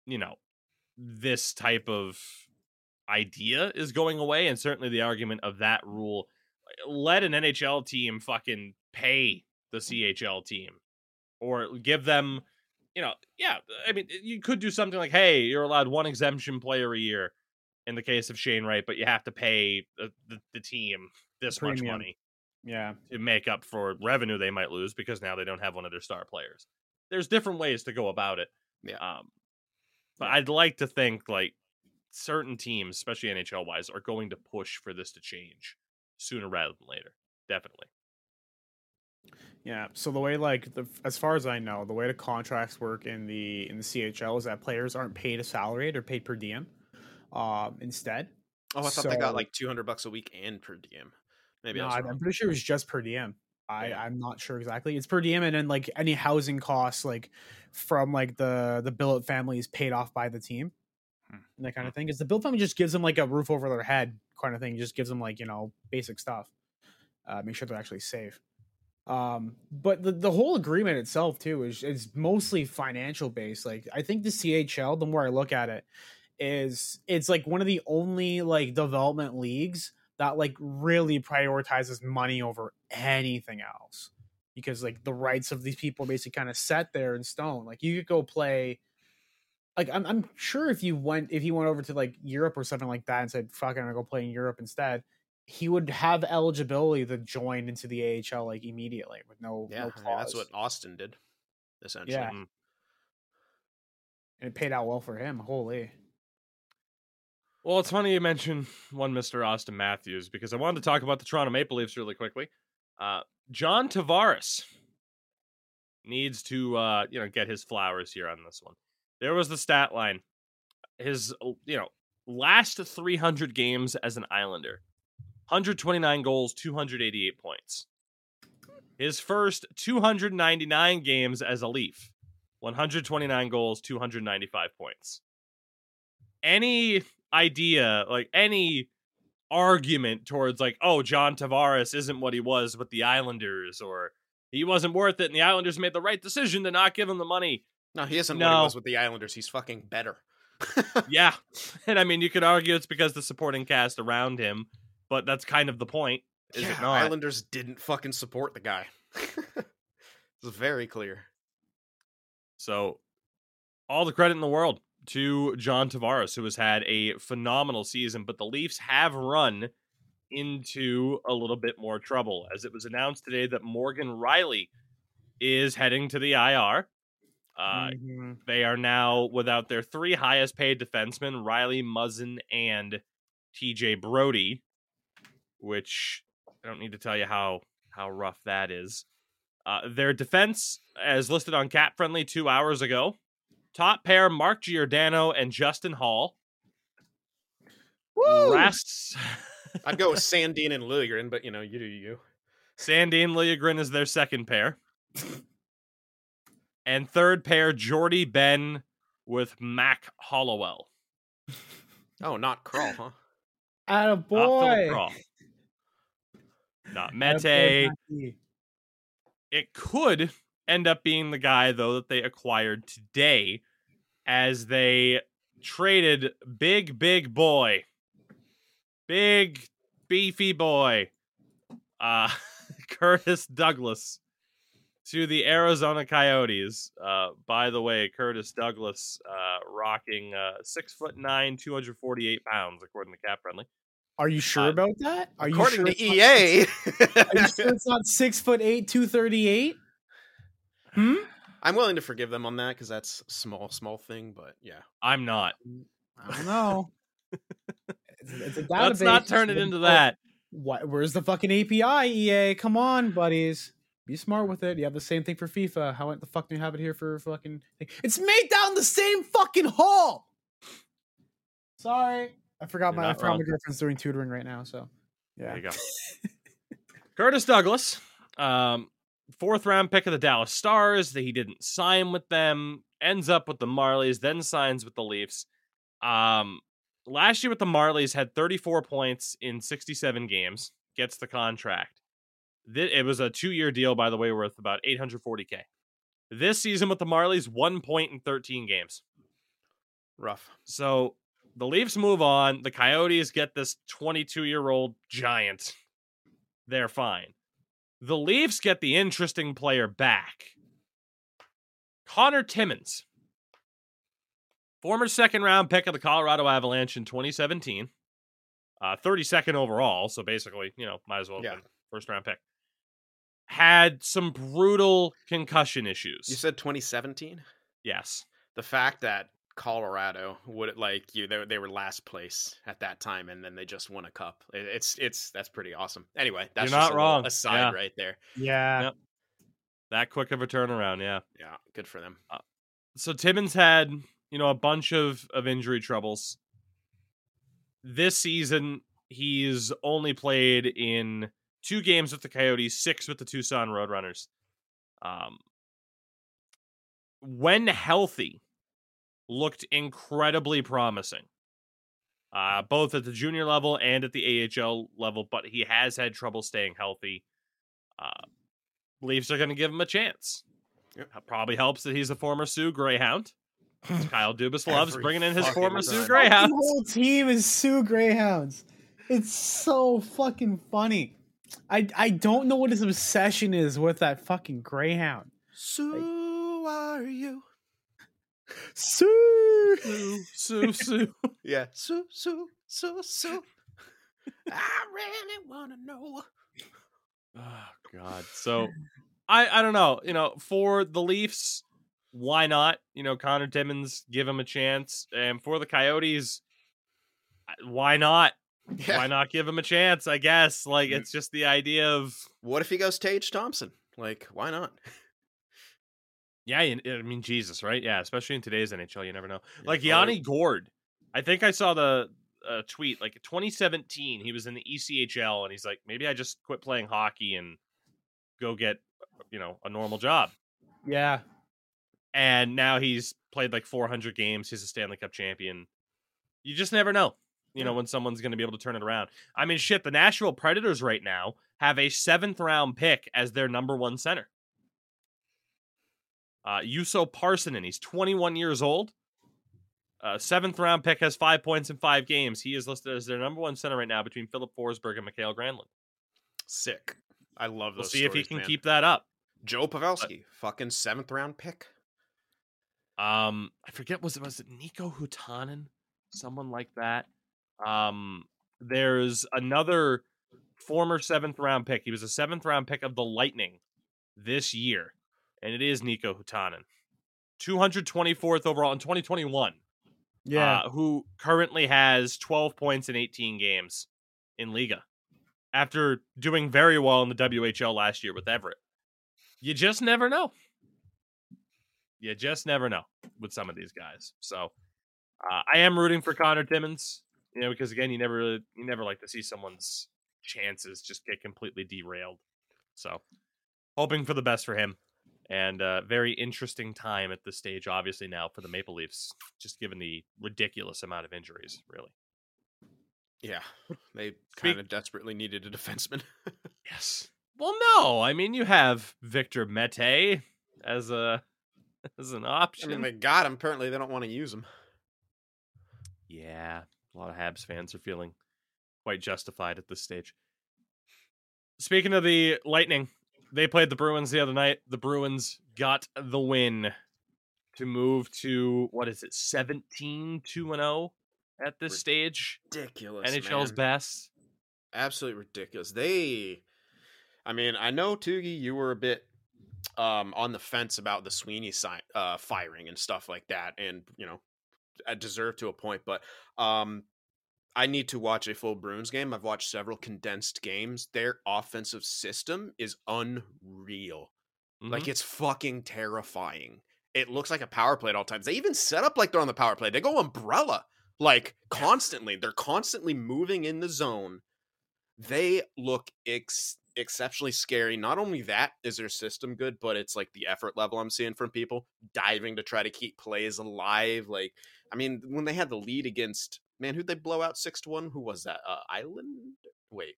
you know this type of idea is going away, and certainly the argument of that rule let an NHL team fucking pay the CHL team or give them you know yeah I mean you could do something like hey you're allowed one exemption player a year in the case of Shane Wright, but you have to pay the, the, the team this much money Yeah. to make up for revenue they might lose because now they don't have one of their star players. There's different ways to go about it. Yeah. Um, but I'd like to think like certain teams, especially NHL wise, are going to push for this to change sooner rather than later. Definitely. Yeah. So the way like the as far as I know, the way the contracts work in the in the CHL is that players aren't paid a salary; they're paid per diem. Um, instead, oh, I thought they got like 200 bucks a week and per diem. Maybe no, I i'm pretty sure it was just per diem. I Yeah. I'm not sure exactly. It's per diem, and then like any housing costs like from like the the billet family is paid off by the team. Hmm. And that kind of thing. Because the billet family just gives them like a roof over their head kind of thing. Just gives them like you know basic stuff. Uh, make sure they're actually safe. Um, but the, the whole agreement itself too is is mostly financial based. Like I think the CHL, the more I look at it, is it's like one of the only like development leagues that like really prioritizes money over anything else. Because like the rights of these people basically kind of set there in stone. Like you could go play like I'm I'm sure if you went if you went over to like Europe or something like that and said, fuck, I'm gonna go play in Europe instead, he would have eligibility to join into the AHL like immediately with no yeah, no I mean, that's what Austin did, essentially. Yeah. Mm. and it paid out well for him. Holy. Well, it's funny you mention one Mr. Austin Matthews because I wanted to talk about the Toronto Maple Leafs really quickly. Uh, John Tavares needs to, uh, you know, get his flowers here on this one. There was the stat line. His, uh, you know, last 300 games as an Islander, 129 goals, 288 points. His first 299 games as a Leaf, 129 goals, 295 points. Any idea, like any argument towards like, oh, John Tavares isn't what he was with the Islanders, or he wasn't worth it, and the Islanders made the right decision to not give him the money. No, he isn't what No. he was with the Islanders. He's fucking better. Yeah, and I mean, you could argue it's because the supporting cast around him, but that's kind of the point, is yeah, it not? Islanders didn't fucking support the guy. it's very clear. So, all the credit in the world to John Tavares, who has had a phenomenal season, but the Leafs have run into a little bit more trouble as it was announced today that Morgan Rielly is heading to the IR. Uh, Mhm. They are now without their three highest paid defensemen, Rielly, Muzzin, and TJ Brodie, which I don't need to tell you how how rough that is. Uh, their defense, as listed on Cap Friendly two hours ago, top pair Mark Giordano and Justin Holl. Woo! I'd go with Sandin and Liljegren, but you know, you do you. Sandin and Liljegren is their second pair. and third pair, Jordie Benn with Mac Hollowell. Oh, not Kral, huh? Atta Not boy. Kral. Not Mete. boy, It could end up being the guy, though, that they acquired today as they traded big, big boy. Big, beefy boy. Uh, Curtis Douglas to the Arizona Coyotes. Uh, by the way, Curtis Douglas uh, rocking uh, six foot nine, 248 pounds, according to Cap Friendly. Are you sure Uh, about that? Are According you to sure it's not- EA, Are you sure it's not six foot eight, two thirty eight? Hmm. I'm willing to forgive them on that because that's small, small thing. But yeah, I'm not. I don't know. it's, it's a database. Let's not turn it into that. What? Where's the fucking API? EA, come on, buddies. Be smart with it. You have the same thing for FIFA. How the fuck do you have it here for fucking? Thing? It's made down the same fucking hall. Sorry, I forgot You're my I forgot wrong. my girlfriend's doing tutoring right now. So yeah, There you go. Curtis Douglas, um, fourth round pick of the Dallas Stars. That he didn't sign with them. Ends up with the Marlies, then signs with the Leafs. Um, last year with the Marlies had 34 points in 67 games. Gets the contract. Thi- It was a two-year deal, by the way, worth about 840k. This season with the Marlies, one point in 13 games. rough. So the Leafs move on. The Coyotes get this 22 year old giant. They're fine. The Leafs get the interesting player back. Connor Timmins, former second round pick of the Colorado Avalanche in 2017, uh, 32nd overall. So basically, you know, might as well Yeah. first round pick. Had some brutal concussion issues. You said 2017. yes. The fact that Colorado would like you, they, they were last place at that time, and then they just won a cup. It- It's it's that's pretty awesome. Anyway, that's You're just not a wrong. Aside Yeah. right there. yeah. Yep. That quick of a turnaround, yeah. Yeah, good for them. Uh, so Timmins had, you know, a bunch of of injury troubles. This season, he's only played in two games with the Coyotes, six with the Tucson Roadrunners. Um, when healthy, looked incredibly promising, uh, both at the junior level and at the AHL level. But he has had trouble staying healthy. Uh, Leafs are going to give him a chance. Yep. Probably helps that he's a former Soo Greyhound. Kyle Dubas loves bringing in his former time. Soo The Greyhounds. whole team is Soo Greyhounds. It's so fucking funny. I I don't know what his obsession is with that fucking Greyhound. So are you? Soo. Soo, Soo, Soo. Yeah. So so so so. I really want to know. Oh God. So I I don't know. You know, for the Leafs, why not? You know, Connor Timmins, give him a chance. And for the Coyotes, why not? Yeah. Why not give him a chance? I guess. Like it's just the idea of What if he goes Tage Thompson? Like, why not? yeah. I mean, Jesus, right? Yeah, especially in today's NHL, you never know. Yeah, like or- Yanni Gourde. I think I saw the uh, tweet like 2017. He was in the ECHL, and he's like, maybe I just quit playing hockey and go get you know a normal job. Yeah. And now he's played like 400 games. He's a Stanley Cup champion. You just never know, you know, when someone's going to be able to turn it around. I mean, shit. The Nashville Predators right now have a seventh round pick as their number one center. Uh, Juuso Parssinen, he's 21 years old. Uh, seventh round pick has five points in five games. He is listed as their number one center right now between Filip Forsberg and Mikael Granlund. Sick. I love We'll those. see if he can man. keep that up. Joe Pavelski, fucking seventh round pick. Um, I forget was it was it Niko Huuhtanen, someone like that. Um, there's another former seventh round pick. He was a seventh round pick of the Lightning this year, and it is Niko Huuhtanen, 224th overall in 2021. Yeah. uh, who currently has 12 points in 18 games in Liiga after doing very well in the WHL last year with Everett. You just never know. You just never know with some of these guys. So uh, I am rooting for Connor Timmins, you know, because again, you never really, you never like to see someone's chances just get completely derailed. So hoping for the best for him. And uh, very interesting time at this stage, obviously now for the Maple Leafs, just given the ridiculous amount of injuries. Really, Yeah, they kind of desperately needed a defenseman. yes. Well, no, I mean you have Victor Mete as a as an option. I mean, they got him. Apparently, they don't want to use him. Yeah, a lot of Habs fans are feeling quite justified at this stage. Speaking of the Lightning, they played the Bruins the other night. The Bruins got the win to move to what is it, 17 2 and 0 at this stage. Ridiculous. NHL's man. best. absolutely ridiculous. They, I mean, I know Tougie, you were a bit um on the fence about the Sweeney sign, uh, firing and stuff like that, and you know, deserve to a point, but um, I need to watch a full Bruins game. I've watched several condensed games. Their offensive system is unreal. Like Mhm. it's fucking terrifying. It looks like a power play at all times. They even set up like they're on the power play. They go umbrella like constantly. They're constantly moving in the zone. They look ex- exceptionally scary. Not only that is their system good, but it's like the effort level I'm seeing from people diving to try to keep plays alive. Like, I mean, when they had the lead against man, who'd they blow out six to one? Who was that? Uh, Island? Wait,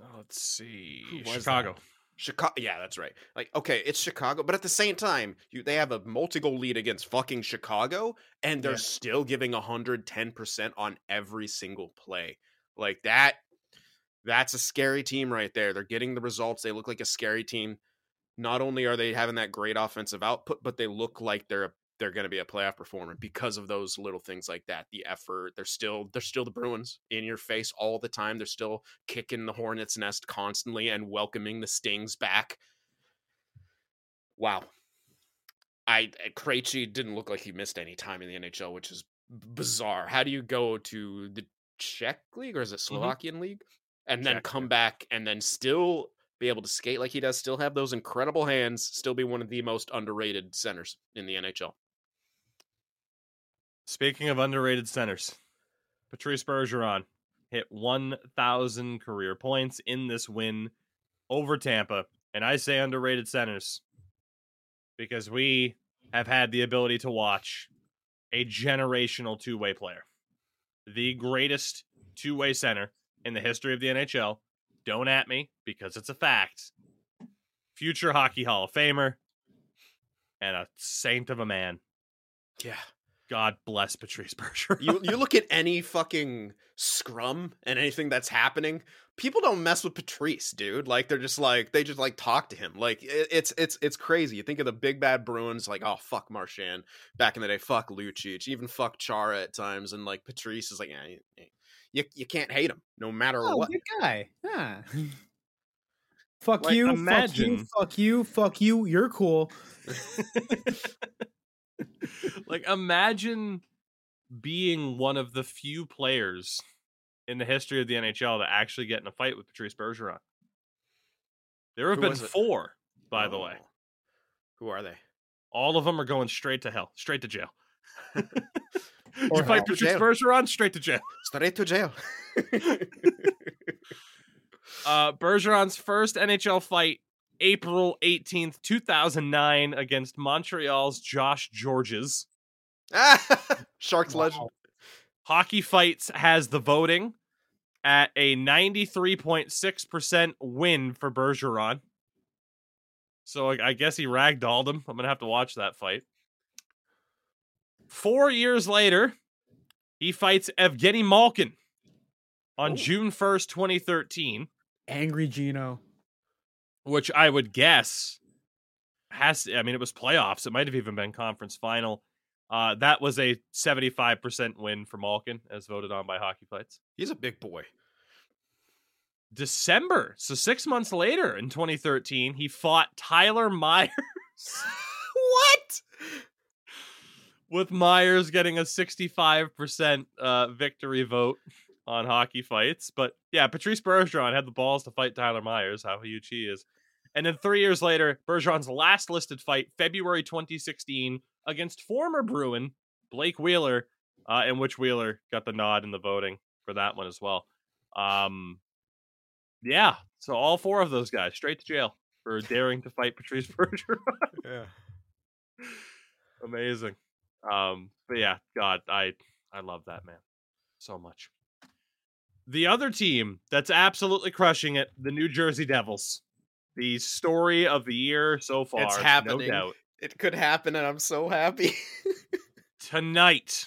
Oh, let's see. Who was Chicago. Chicago. Yeah, that's right. Like, okay, it's Chicago, but at the same time, you they have a multi-goal lead against fucking Chicago, and they're Yeah. still giving hundred ten percent on every single play. Like that. That's a scary team right there. They're getting the results. They look like a scary team. Not only are they having that great offensive output, but they look like they're a, they're going to be a playoff performer because of those little things like that. The effort. They're still they're still the Bruins in your face all the time. They're still kicking the hornet's nest constantly and welcoming the stings back. Wow. I eh, Krejci didn't look like he missed any time in the NHL, which is bizarre. How do you go to the Czech league or is it mm-hmm. Slovakian league and then Czech, come back and then still be able to skate like he does, still have those incredible hands, still be one of the most underrated centers in the NHL. Speaking of underrated centers, Patrice Bergeron hit 1,000 career points in this win over Tampa. And I say underrated centers because we have had the ability to watch a generational two way player, the greatest two way center in the history of the NHL. Don't at me because it's a fact. Future Hockey Hall of Famer and a saint of a man. Yeah. God bless Patrice Bergeron. You you look at any fucking scrum and anything that's happening, people don't mess with Patrice, dude. Like they're just like they just like talk to him. Like it, it's it's it's crazy. You think of the big bad Bruins, like oh fuck Marchand back in the day, fuck Lucic, even fuck Chara at times, and like Patrice is like yeah, you, you you can't hate him no matter Oh, what. good guy. Yeah. fuck Like, you, imagine- fuck you, fuck you, fuck you. You're cool. like imagine being one of the few players in the history of the NHL to actually get in a fight with Patrice Bergeron. There have Who been it? four, by the way. Oh. Who are they? All of them are going straight to hell, straight to jail. you fight. Patrice Jail. Bergeron, straight to jail. Straight to jail. Uh, Bergeron's first NHL fight, April 18th, 2009, against Montreal's Josh Gorges. Sharks Wow. legend. Hockey Fights has the voting at a 93.6% win for Bergeron. So I I guess he ragdolled him. I'm gonna have to watch that fight. Four years later, he fights Evgeny Malkin on Ooh. June 1st, 2013, Angry Geno. Which I would guess has I mean it was playoffs. It might have even been conference final. Uh, that was a 75% win for Malkin, as voted on by Hockey Fights. He's a big boy. December, so six months later in 2013, he fought Tyler Myers. what? with Myers getting a 65% uh, victory vote on hockey fights. But yeah, Patrice Bergeron had the balls to fight Tyler Myers, how huge he is. And then three years later, Bergeron's last listed fight, February 2016, against former Bruin Blake Wheeler, uh, in which Wheeler got the nod in the voting for that one as well. Um, yeah, so all four of those guys straight to jail for daring to fight Patrice Bergeron. Yeah. amazing um but yeah god i i love that man so much the other team that's absolutely crushing it the new jersey devils the story of the year so far It's no happening. doubt It could happen, and I'm so happy. tonight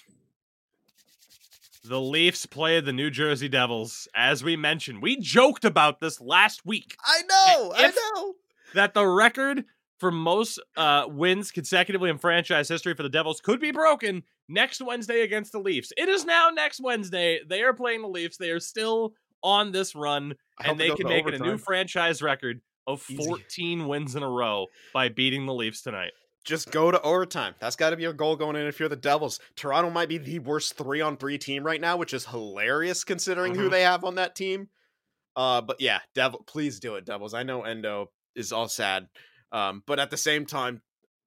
the leafs play the new jersey devils as we mentioned we joked about this last week I know. I know. that the record for most uh, wins consecutively in franchise history for the Devils could be broken next Wednesday against the Leafs. It is now next Wednesday. They are playing the Leafs. They are still on this run, and they can make it a new franchise record of Easy. 14 wins in a row by beating the Leafs tonight. Just go to overtime. That's got to be your goal going in if you're the Devils. Toronto might be the worst three on three team right now, which is hilarious considering who Mhm. they have on that team. Uh, but yeah, Devil, please do it, Devils. I know Endo is all sad, um, but at the same time,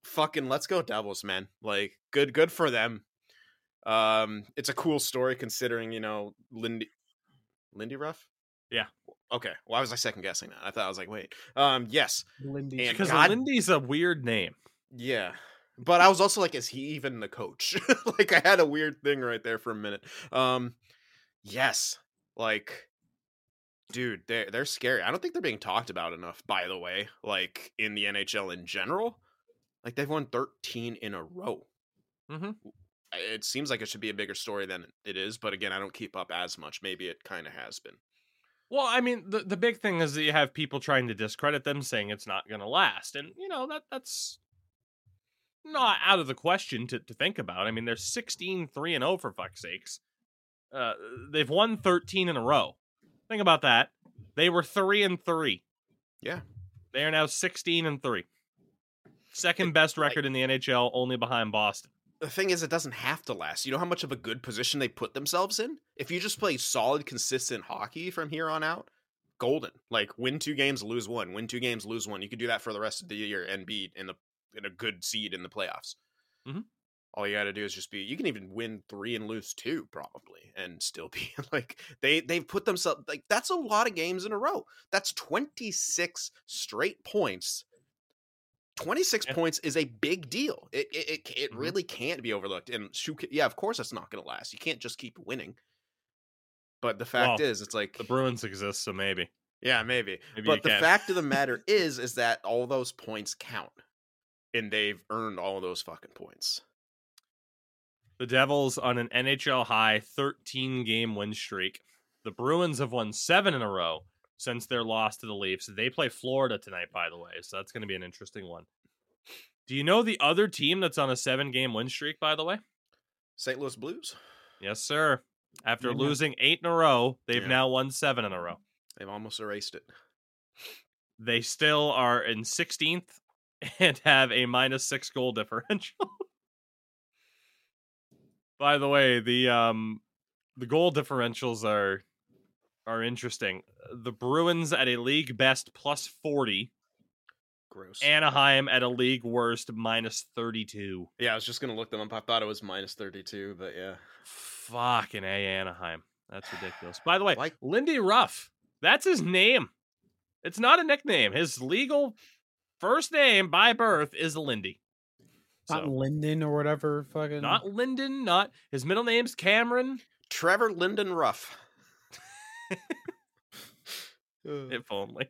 fucking let's go Devils, man. Like good, good for them. Um, it's a cool story considering you know Lindy, Lindy Ruff. Yeah. Okay. Why was I second guessing that? I thought I was like, wait. Um, yes. Lindy. Because God- Lindy's a weird name. Yeah. But I was also like, is he even the coach? like I had a weird thing right there for a minute. Um yes. Like dude, they're they're scary. I don't think they're being talked about enough, by the way, like in the NHL in general. Like they've won 13 in a row. hmm I- It seems like it should be a bigger story than it is, but again, I don't keep up as much. Maybe it kind of has been. Well, I mean, the, the big thing is that you have people trying to discredit them, saying it's not going to last, and you know that that's not out of the question to, to think about. I mean, they're 16 3 and 0 for fuck's sakes. Uh, they've won 13 in a row. Think about that. They were 3 and 3. Yeah. They are now 16 and 3. Second best record in the NHL, only behind Boston. The thing is, it doesn't have to last. You know how much of a good position they put themselves in? If you just play solid, consistent hockey from here on out, golden. Like win two games, lose one. Win two games, lose one. You could do that for the rest of the year and be in the in a good seed in the playoffs. Mhm. All you got to do is just be. You can even win three and lose two probably, and still be like they they've put themselves like that's a lot of games in a row. That's twenty six straight points 26 Yeah. points is a big deal. It it it, it Mhm. really can't be overlooked. And shoot, yeah, of course it's not going to last. You can't just keep winning. But the fact Well, is, it's like The Bruins exist, so maybe. yeah, maybe. Maybe but the can. fact of the matter is, is that all those points count, and they've earned all those fucking points. The Devils on an NHL high 13 game win streak. The Bruins have won seven in a row since their loss to the Leafs. They play Florida tonight, by the way, so that's going to be an interesting one. Do you know the other team that's on a seven game win streak, by the way? St. Louis Blues. Yes, sir. After Yeah. losing eight in a row, they've Yeah. now won seven in a row. They've almost erased it. They still are in 16th and have a minus six goal differential. By the way, the um the goal differentials are are interesting. The Bruins at a league best plus 40, Gross. Anaheim at a league worst minus 32. yeah, I was just gonna look them up. I thought it was minus thirty-two, but yeah. Fucking A Anaheim. That's ridiculous. By the way, Like- Lindy Ruff, that's his name. It's not a nickname. His legal first name by birth is Lindy. Not So, Linden or whatever. Fucking. not Lyndon, not his middle name's Cameron. Trevor Linden Ruff. If only.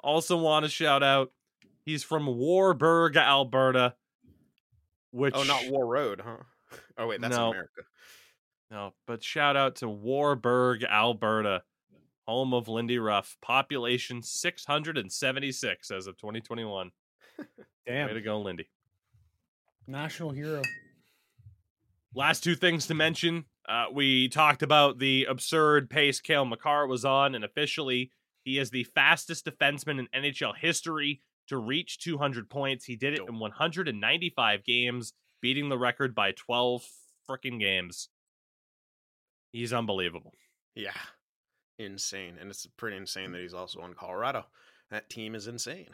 Also want to shout out He's from Warburg, Alberta. Which Oh, not War Road, huh? Oh wait, that's No. America. No, but shout out to Warburg, Alberta, home of Lindy Ruff. Population 676 as of 2021. Damn, Way to go, Lindy. National hero. Last two things to mention. Uh, we talked about the absurd pace Cale Makar was on, and officially, he is the fastest defenseman in NHL history to reach 200 points. He did it in 195 games, beating the record by 12 freaking games. He's unbelievable. Yeah, insane, and it's pretty insane that he's also on Colorado. That team is insane.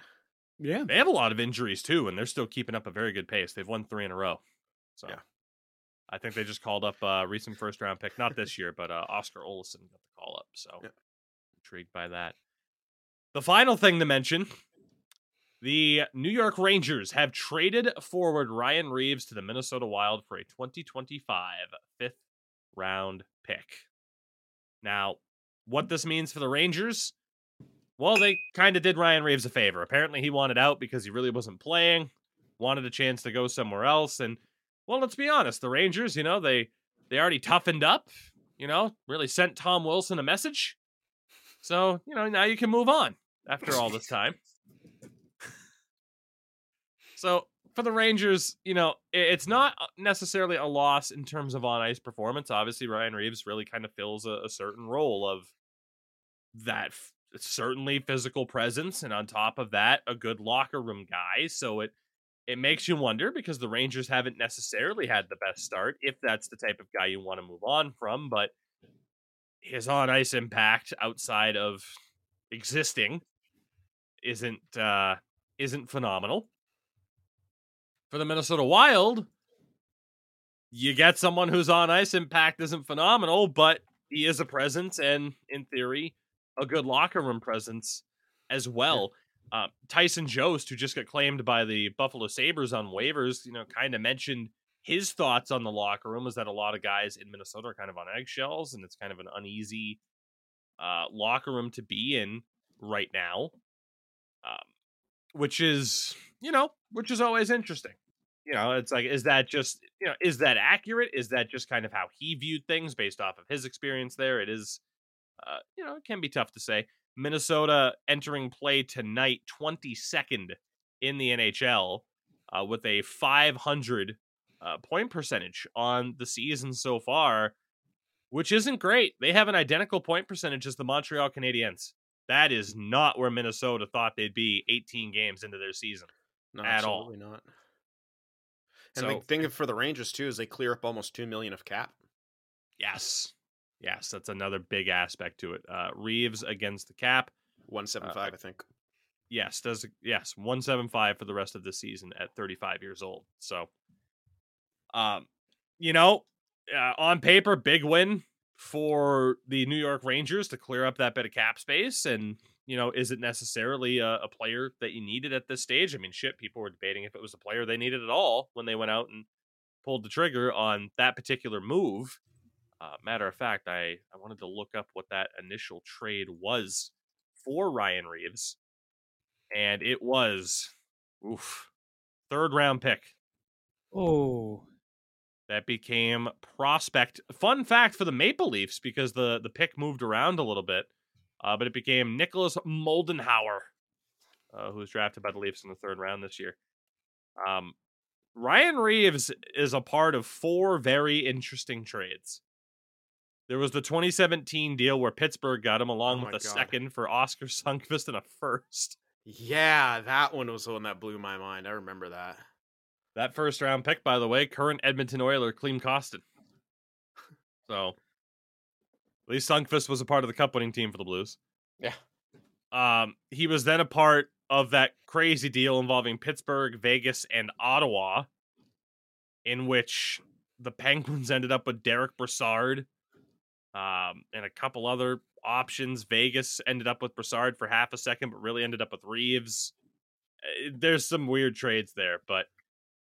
Yeah. They have a lot of injuries too, and they're still keeping up a very good pace. They've won three in a row. So Yeah. I think they just called up a recent first round pick, not this year, but uh, Oskar Olausson got the call up. So Yeah. intrigued by that. The final thing to mention the New York Rangers have traded forward Ryan Reaves to the Minnesota Wild for a 2025 fifth round pick. Now, what this means for the Rangers, well, they kind of did Ryan Reaves a favor. Apparently, he wanted out because he really wasn't playing, wanted a chance to go somewhere else, and well, let's be honest, the Rangers, you know, they they already toughened up, you know, really sent Tom Wilson a message. So, you know, now you can move on after all this time. so, for the Rangers, you know, it's not uh, necessarily a loss in terms of on ice performance. Obviously, Ryan Reaves really kind of fills a, a certain role of that f- certainly physical presence, and on top of that, a good locker room guy. So it it makes you wonder because the Rangers haven't necessarily had the best start, if that's the type of guy you want to move on from. But his on ice impact outside of existing isn't uh, isn't phenomenal. For the Minnesota Wild, you get someone whose on ice impact isn't phenomenal, but he is a presence and, in theory, a good locker room presence as well. Uh, Tyson Jost, who just got claimed by the Buffalo Sabres on waivers, you know, kind of mentioned his thoughts on the locker room is that a lot of guys in Minnesota are kind of on eggshells and it's kind of an uneasy uh, locker room to be in right now. Um, which is, you know, which is always interesting. You know, it's like, is that just, you know, is that accurate? Is that just kind of how he viewed things based off of his experience there? It is, uh, you know, it can be tough to say. Minnesota entering play tonight, 22nd in the NHL, uh, with a 500 uh, point percentage on the season so far, which isn't great. They have an identical point percentage as the Montreal Canadiens. That is not where Minnesota thought they'd be 18 games into their season. No, At all. absolutely not. And So- the thing for the Rangers too is they clear up almost two million of cap. Yes. Yes, that's another big aspect to it. Uh, Reaves against the cap. One seven five, I think. Yes, does yes, 175 for the rest of the season at 35 years old. So um you know, uh, on paper big win for the New York Rangers to clear up that bit of cap space and you know, is it necessarily a, a player that you needed at this stage? I mean, shit, people were debating if it was a player they needed at all when they went out and pulled the trigger on that particular move. Uh, matter of fact, I, I wanted to look up what that initial trade was for Ryan Reaves, and it was oof, third round pick Oh. that became prospect. Fun fact for the Maple Leafs because the the pick moved around a little bit, uh, but it became Nicholas Moldenhauer, uh, who was drafted by the Leafs in the third round this year. Um, Ryan Reaves is a part of four very interesting trades. There was the 2017 deal where Pittsburgh got him along Oh with a God. second for Oskar Sundqvist and a first. Yeah, that one was the one that blew my mind. I remember that. That first round pick, by the way, current Edmonton Oiler Klim Kostin. So at least Sundqvist was a part of the cup winning team for the Blues. Yeah. Um, he was then a part of that crazy deal involving Pittsburgh, Vegas, and Ottawa, in which the Penguins ended up with Derek Brassard um, and a couple other options. Vegas ended up with Brassard for half a second, but really ended up with Reaves. Uh, There's some weird trades there, but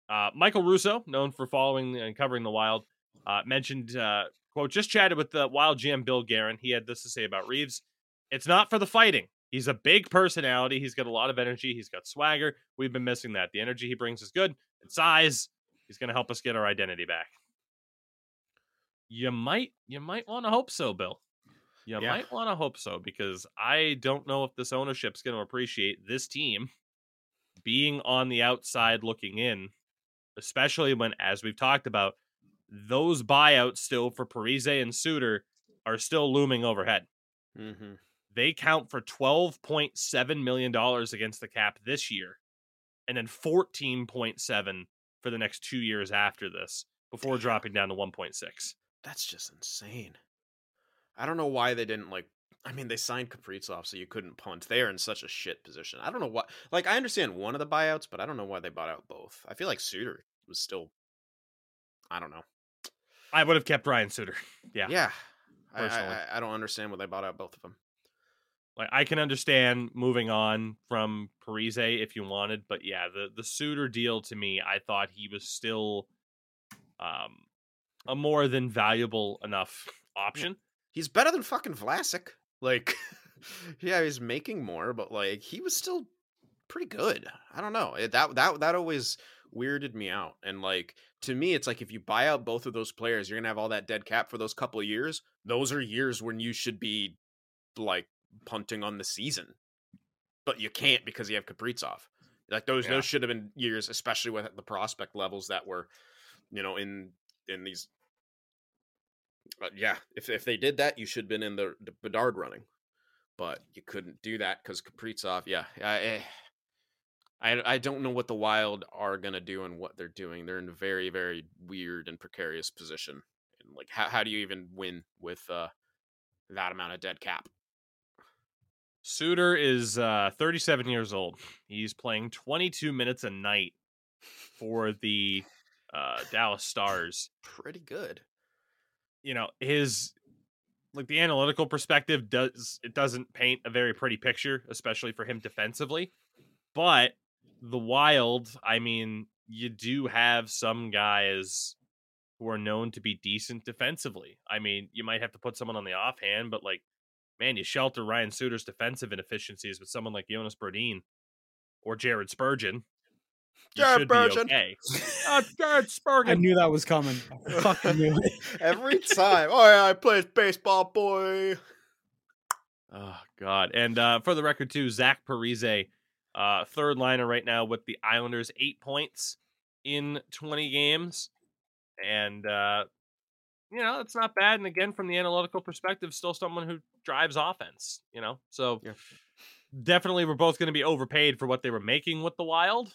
uh, Michael Russo, known for following and covering the Wild, uh, mentioned, uh, quote, just chatted with the Wild GM Bill Guerin. He had this to say about Reaves. It's not for the fighting. He's a big personality. He's got a lot of energy. He's got swagger. We've been missing that. The energy he brings is good. And size, he's going to help us get our identity back. You might, you might want to hope so, Bill. You Yeah. might want to hope so because I don't know if this ownership's going to appreciate this team being on the outside looking in, especially when, as we've talked about, those buyouts still for Parise and Suter are still looming overhead. Mm-hmm. They count for $12.7 million against the cap this year, and then 14.7 for the next two years after this before dropping down to 1.6. That's just insane. I don't know why they didn't like. I mean, they signed Kaprizov, so you couldn't punt. They are in such a shit position. I don't know what. Like, I understand one of the buyouts, but I don't know why they bought out both. I feel like Suter was still. I don't know. I would have kept Ryan Suter. Yeah. Yeah, I, personally. I, I don't understand why they bought out both of them. Like I can understand moving on from Parise if you wanted, but yeah, the the Suter deal to me, I thought he was still um a more than valuable enough option. He's better than fucking Vlasic. Like, yeah, he's making more, but like he was still pretty good. I don't know. It, that that that always weirded me out. And like to me, it's like if you buy out both of those players, you're gonna have all that dead cap for those couple of years. Those are years when you should be like punting on the season, but you can't because you have Kaprizov. Like those Yeah. those should have been years, especially with the prospect levels that were, you know, in in these. But yeah, if if they did that, you should have been in the, the Bedard running, but you couldn't do that because Kaprizov. Yeah, I, I I don't know what the Wild are gonna do and what they're doing. They're in a very very weird and precarious position. And like, how how do you even win with uh that amount of dead cap? Suter is uh 37 years old. He's playing 22 minutes a night for the uh Dallas Stars. Pretty good. You know his like the analytical perspective does it doesn't paint a very pretty picture especially for him defensively but the wild i mean you do have some guys who are known to be decent defensively. I mean you might have to put someone on the offhand but like man you shelter ryan suter's defensive inefficiencies with someone like jonas Brodin or jared spurgeon you Jared should be Spurgeon. okay. Uh, jared I knew that was coming. I fucking knew it. Every time. Oh yeah, I played baseball, boy. Oh God! And uh, for the record, too, Zach Parise, uh, third liner right now with the Islanders, eight points in twenty games, and uh, you know it's not bad. And again, from the analytical perspective, still someone who drives offense. You know, so Yeah. definitely we're both going to be overpaid for what they were making with the Wild,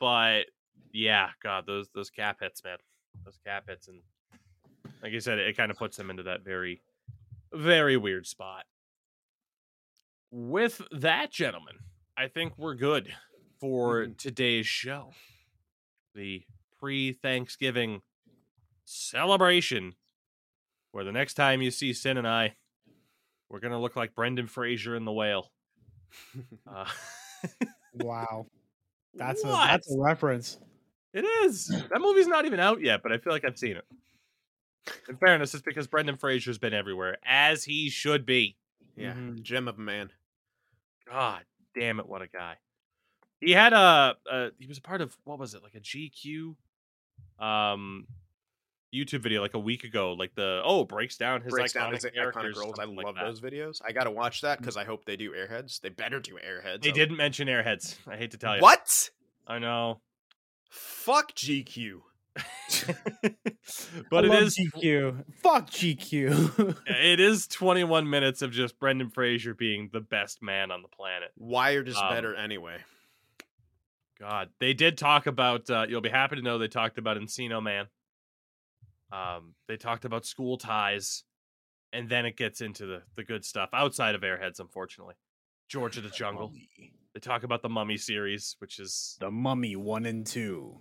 but yeah, God, those those cap hits, man, those cap hits, and like I said, it kind of puts them into that very, very weird spot with that, gentlemen, I think we're good for Mhm. today's show. The pre Thanksgiving celebration, where the next time you see Sin and I, we're going to look like Brendan Fraser in The Whale. Uh, Wow, that's a that's a reference. it is. That movie's not even out yet, but I feel like I've seen it. In fairness, it's because Brendan Fraser's been everywhere, as he should be. yeah, Mhm. gem of a man. God damn it, what a guy. He had a, a he was a part of what was it, like a GQ um YouTube video like a week ago, like the oh breaks down his Breaks iconic, down his iconic characters, roles. I something like love those videos. I gotta watch that because I hope they do Airheads. They better do Airheads. They I- didn't mention Airheads. I hate to tell you. What? I know. Fuck GQ. but I it love is GQ. Fuck GQ. it is 21 minutes of just Brendan Fraser being the best man on the planet. Wired is Um, better anyway. God, they did talk about. Uh, you'll be happy to know they talked about Encino Man. Um, they talked about school ties, and then it gets into the the good stuff outside of Airheads. Unfortunately, George of the Jungle. They talk about the Mummy series, which is The Mummy one and two.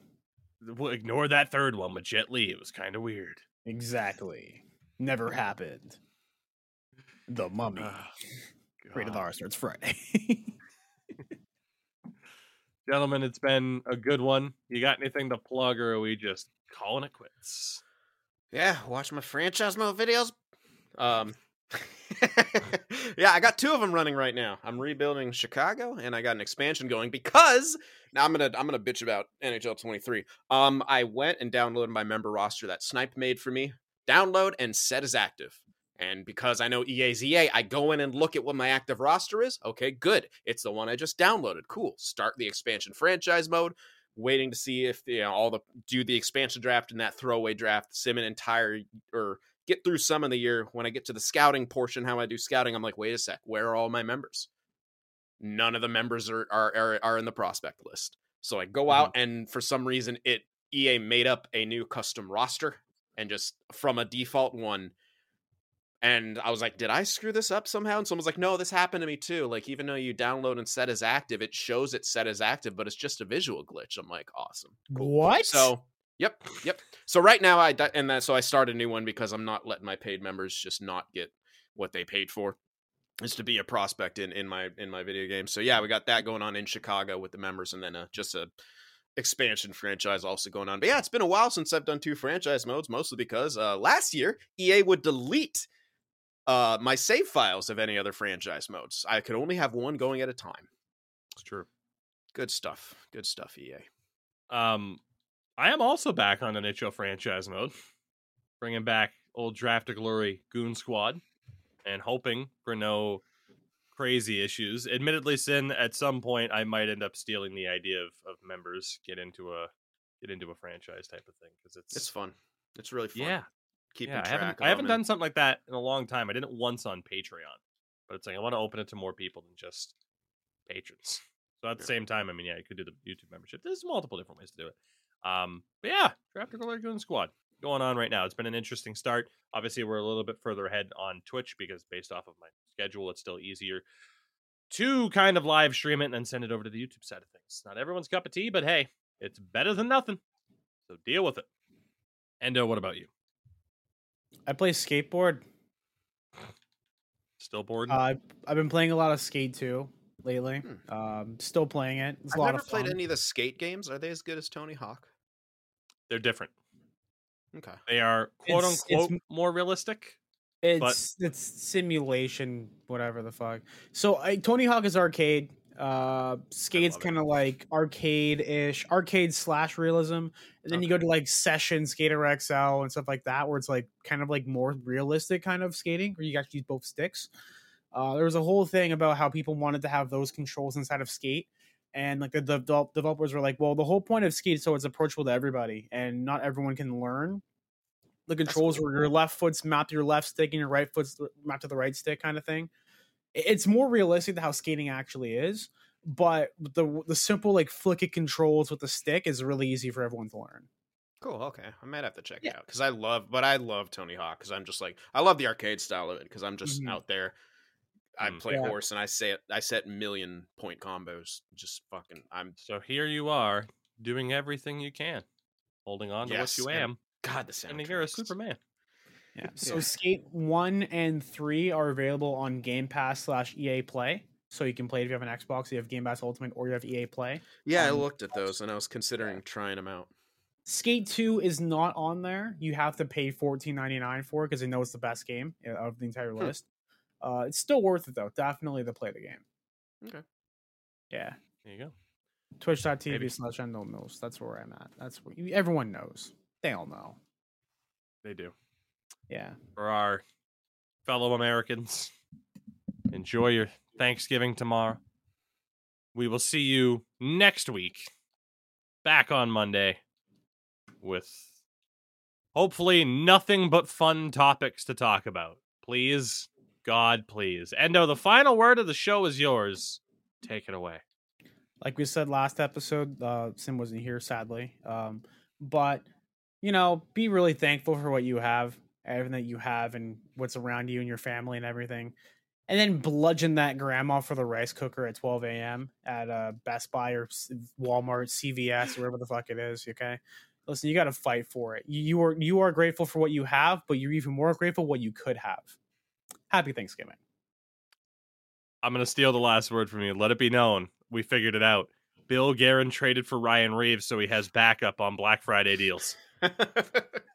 well, ignore that third one with Jet Li. It was kind of weird. Exactly. Never happened. The Mummy. Ah, Rated. R starts Friday. Gentlemen, it's been a good one. You got anything to plug, or are we just calling it quits? Yeah, watch my franchise mode videos. Um, yeah, I got two of them running right now. I'm rebuilding Chicago, and I got an expansion going because now I'm gonna I'm gonna bitch about NHL 23. Um, I went and downloaded my member roster that Snipe made for me. Download and set as active. And because I know EA's EA, I go in and look at what my active roster is. Okay, good. It's the one I just downloaded. Cool. Start the expansion franchise mode. Waiting to see if you know all the do the expansion draft and that throwaway draft, sim an entire or get through some of the year. When I get to the scouting portion, how I do scouting, I'm like, wait a sec, where are all my members? None of the members are are are, are in the prospect list. So I go out mm-hmm. and for some reason it EA made up a new custom roster and just from a default one and I was like, did I screw this up somehow? And someone's like, no, this happened to me too. Like, even though you download and set as active, it shows it set as active, but it's just a visual glitch. I'm like, awesome. What? So, yep, yep. So right now, I and then so I start a new one because I'm not letting my paid members just not get what they paid for. Is to be a prospect in in my in my video game. So yeah, we got that going on in Chicago with the members, and then uh, just a expansion franchise also going on. But yeah, it's been a while since I've done two franchise modes, mostly because uh, last year EA would delete uh, my save files of any other franchise modes. I could only have one going at a time. It's true. Good stuff. Good stuff, EA. Um, I am also back on the NHL franchise mode, bringing back old Draft of Glory Goon Squad, and hoping for no crazy issues. Admittedly, Sin, at some point I might end up stealing the idea of, of members get into a get into a franchise type of thing because it's It's fun. It's really fun. yeah Keeping yeah. I haven't I haven't done something like that in a long time. I did it once on Patreon, but it's like I want to open it to more people than just patrons. So at the same time, I mean, yeah, you could do the YouTube membership. There's multiple different ways to do it. Um, but yeah, Draft of Glory Goon Squad going on right now. It's been an interesting start. Obviously, we're a little bit further ahead on Twitch because based off of my schedule, it's still easier to kind of live stream it and then send it over to the YouTube side of things. Not everyone's cup of tea, but hey, it's better than nothing. So deal with it. Endo, what about you? I play skateboard. Still bored? Uh, I've been playing a lot of Skate 2 lately. Hmm. Um, still playing it. It's a I've lot never of fun. played any of the skate games. Are they as good as Tony Hawk? They're different. Okay. They are quote It's- it's unquote more realistic. It's it's simulation, whatever the fuck. So I, Tony Hawk is arcade. Uh, Skate's kind of like arcade ish, arcade slash realism, and then you go to like Session Skater XL and stuff like that, where it's like kind of like more realistic kind of skating, where you actually use both sticks. Uh, there was a whole thing about how people wanted to have those controls inside of Skate, and like the devel- developers were like, "Well, the whole point of Skate is so it's approachable to everybody, and not everyone can learn." The controls where your left foot's mapped to your left stick and your right foot's mapped to the right stick, kind of thing. I- It's more realistic to how skating actually is, but the the simple like flick it controls with the stick is really easy for everyone to learn. Cool. Okay, I might have to check it out because I love, but I love Tony Hawk because I'm just like I love the arcade style of it because I'm just Mhm. out there. I Mm. play Yeah. horse and I say I set million point combos. Just fucking. I'm So here you are doing everything you can, holding on to Yes, what you am, God. The sound. and you're a. Superman. Yeah. So Yeah. Skate one and three are available on Game Pass slash EA Play. So you can play it if you have an Xbox, you have Game Pass Ultimate, or you have EA Play. Yeah, I Um, looked at those and I was considering trying them out. Skate 2 is not on there. You have to pay $14.99 for it because I know it's the best game uh, of the entire Hmm. list. Uh, it's still worth it though. Definitely to play the game. Okay. Yeah. There you go. Twitch.tv slash unknown knows. That's where I'm at. That's where you, everyone knows. They all know. They do. Yeah. For our fellow Americans, enjoy your Thanksgiving tomorrow. We will see you next week, back on Monday, with hopefully nothing but fun topics to talk about. Please, God, please. Endo, the final word of the show is yours. Take it away. like we said last episode, uh, Sim wasn't here, sadly. Um, but you know, be really thankful for what you have, everything that you have, and what's around you and your family and everything. And then bludgeon that grandma for the rice cooker at 12 a.m. at uh, Best Buy or Walmart, CVS, or wherever the fuck it is. Okay, listen, you got to fight for it. You, you are you are grateful for what you have, but you're even more grateful what you could have. Happy Thanksgiving. I'm going to steal the last word from you. Let it be known. We figured it out. Bill Guerin traded for Ryan Reaves so he has backup on Black Friday deals.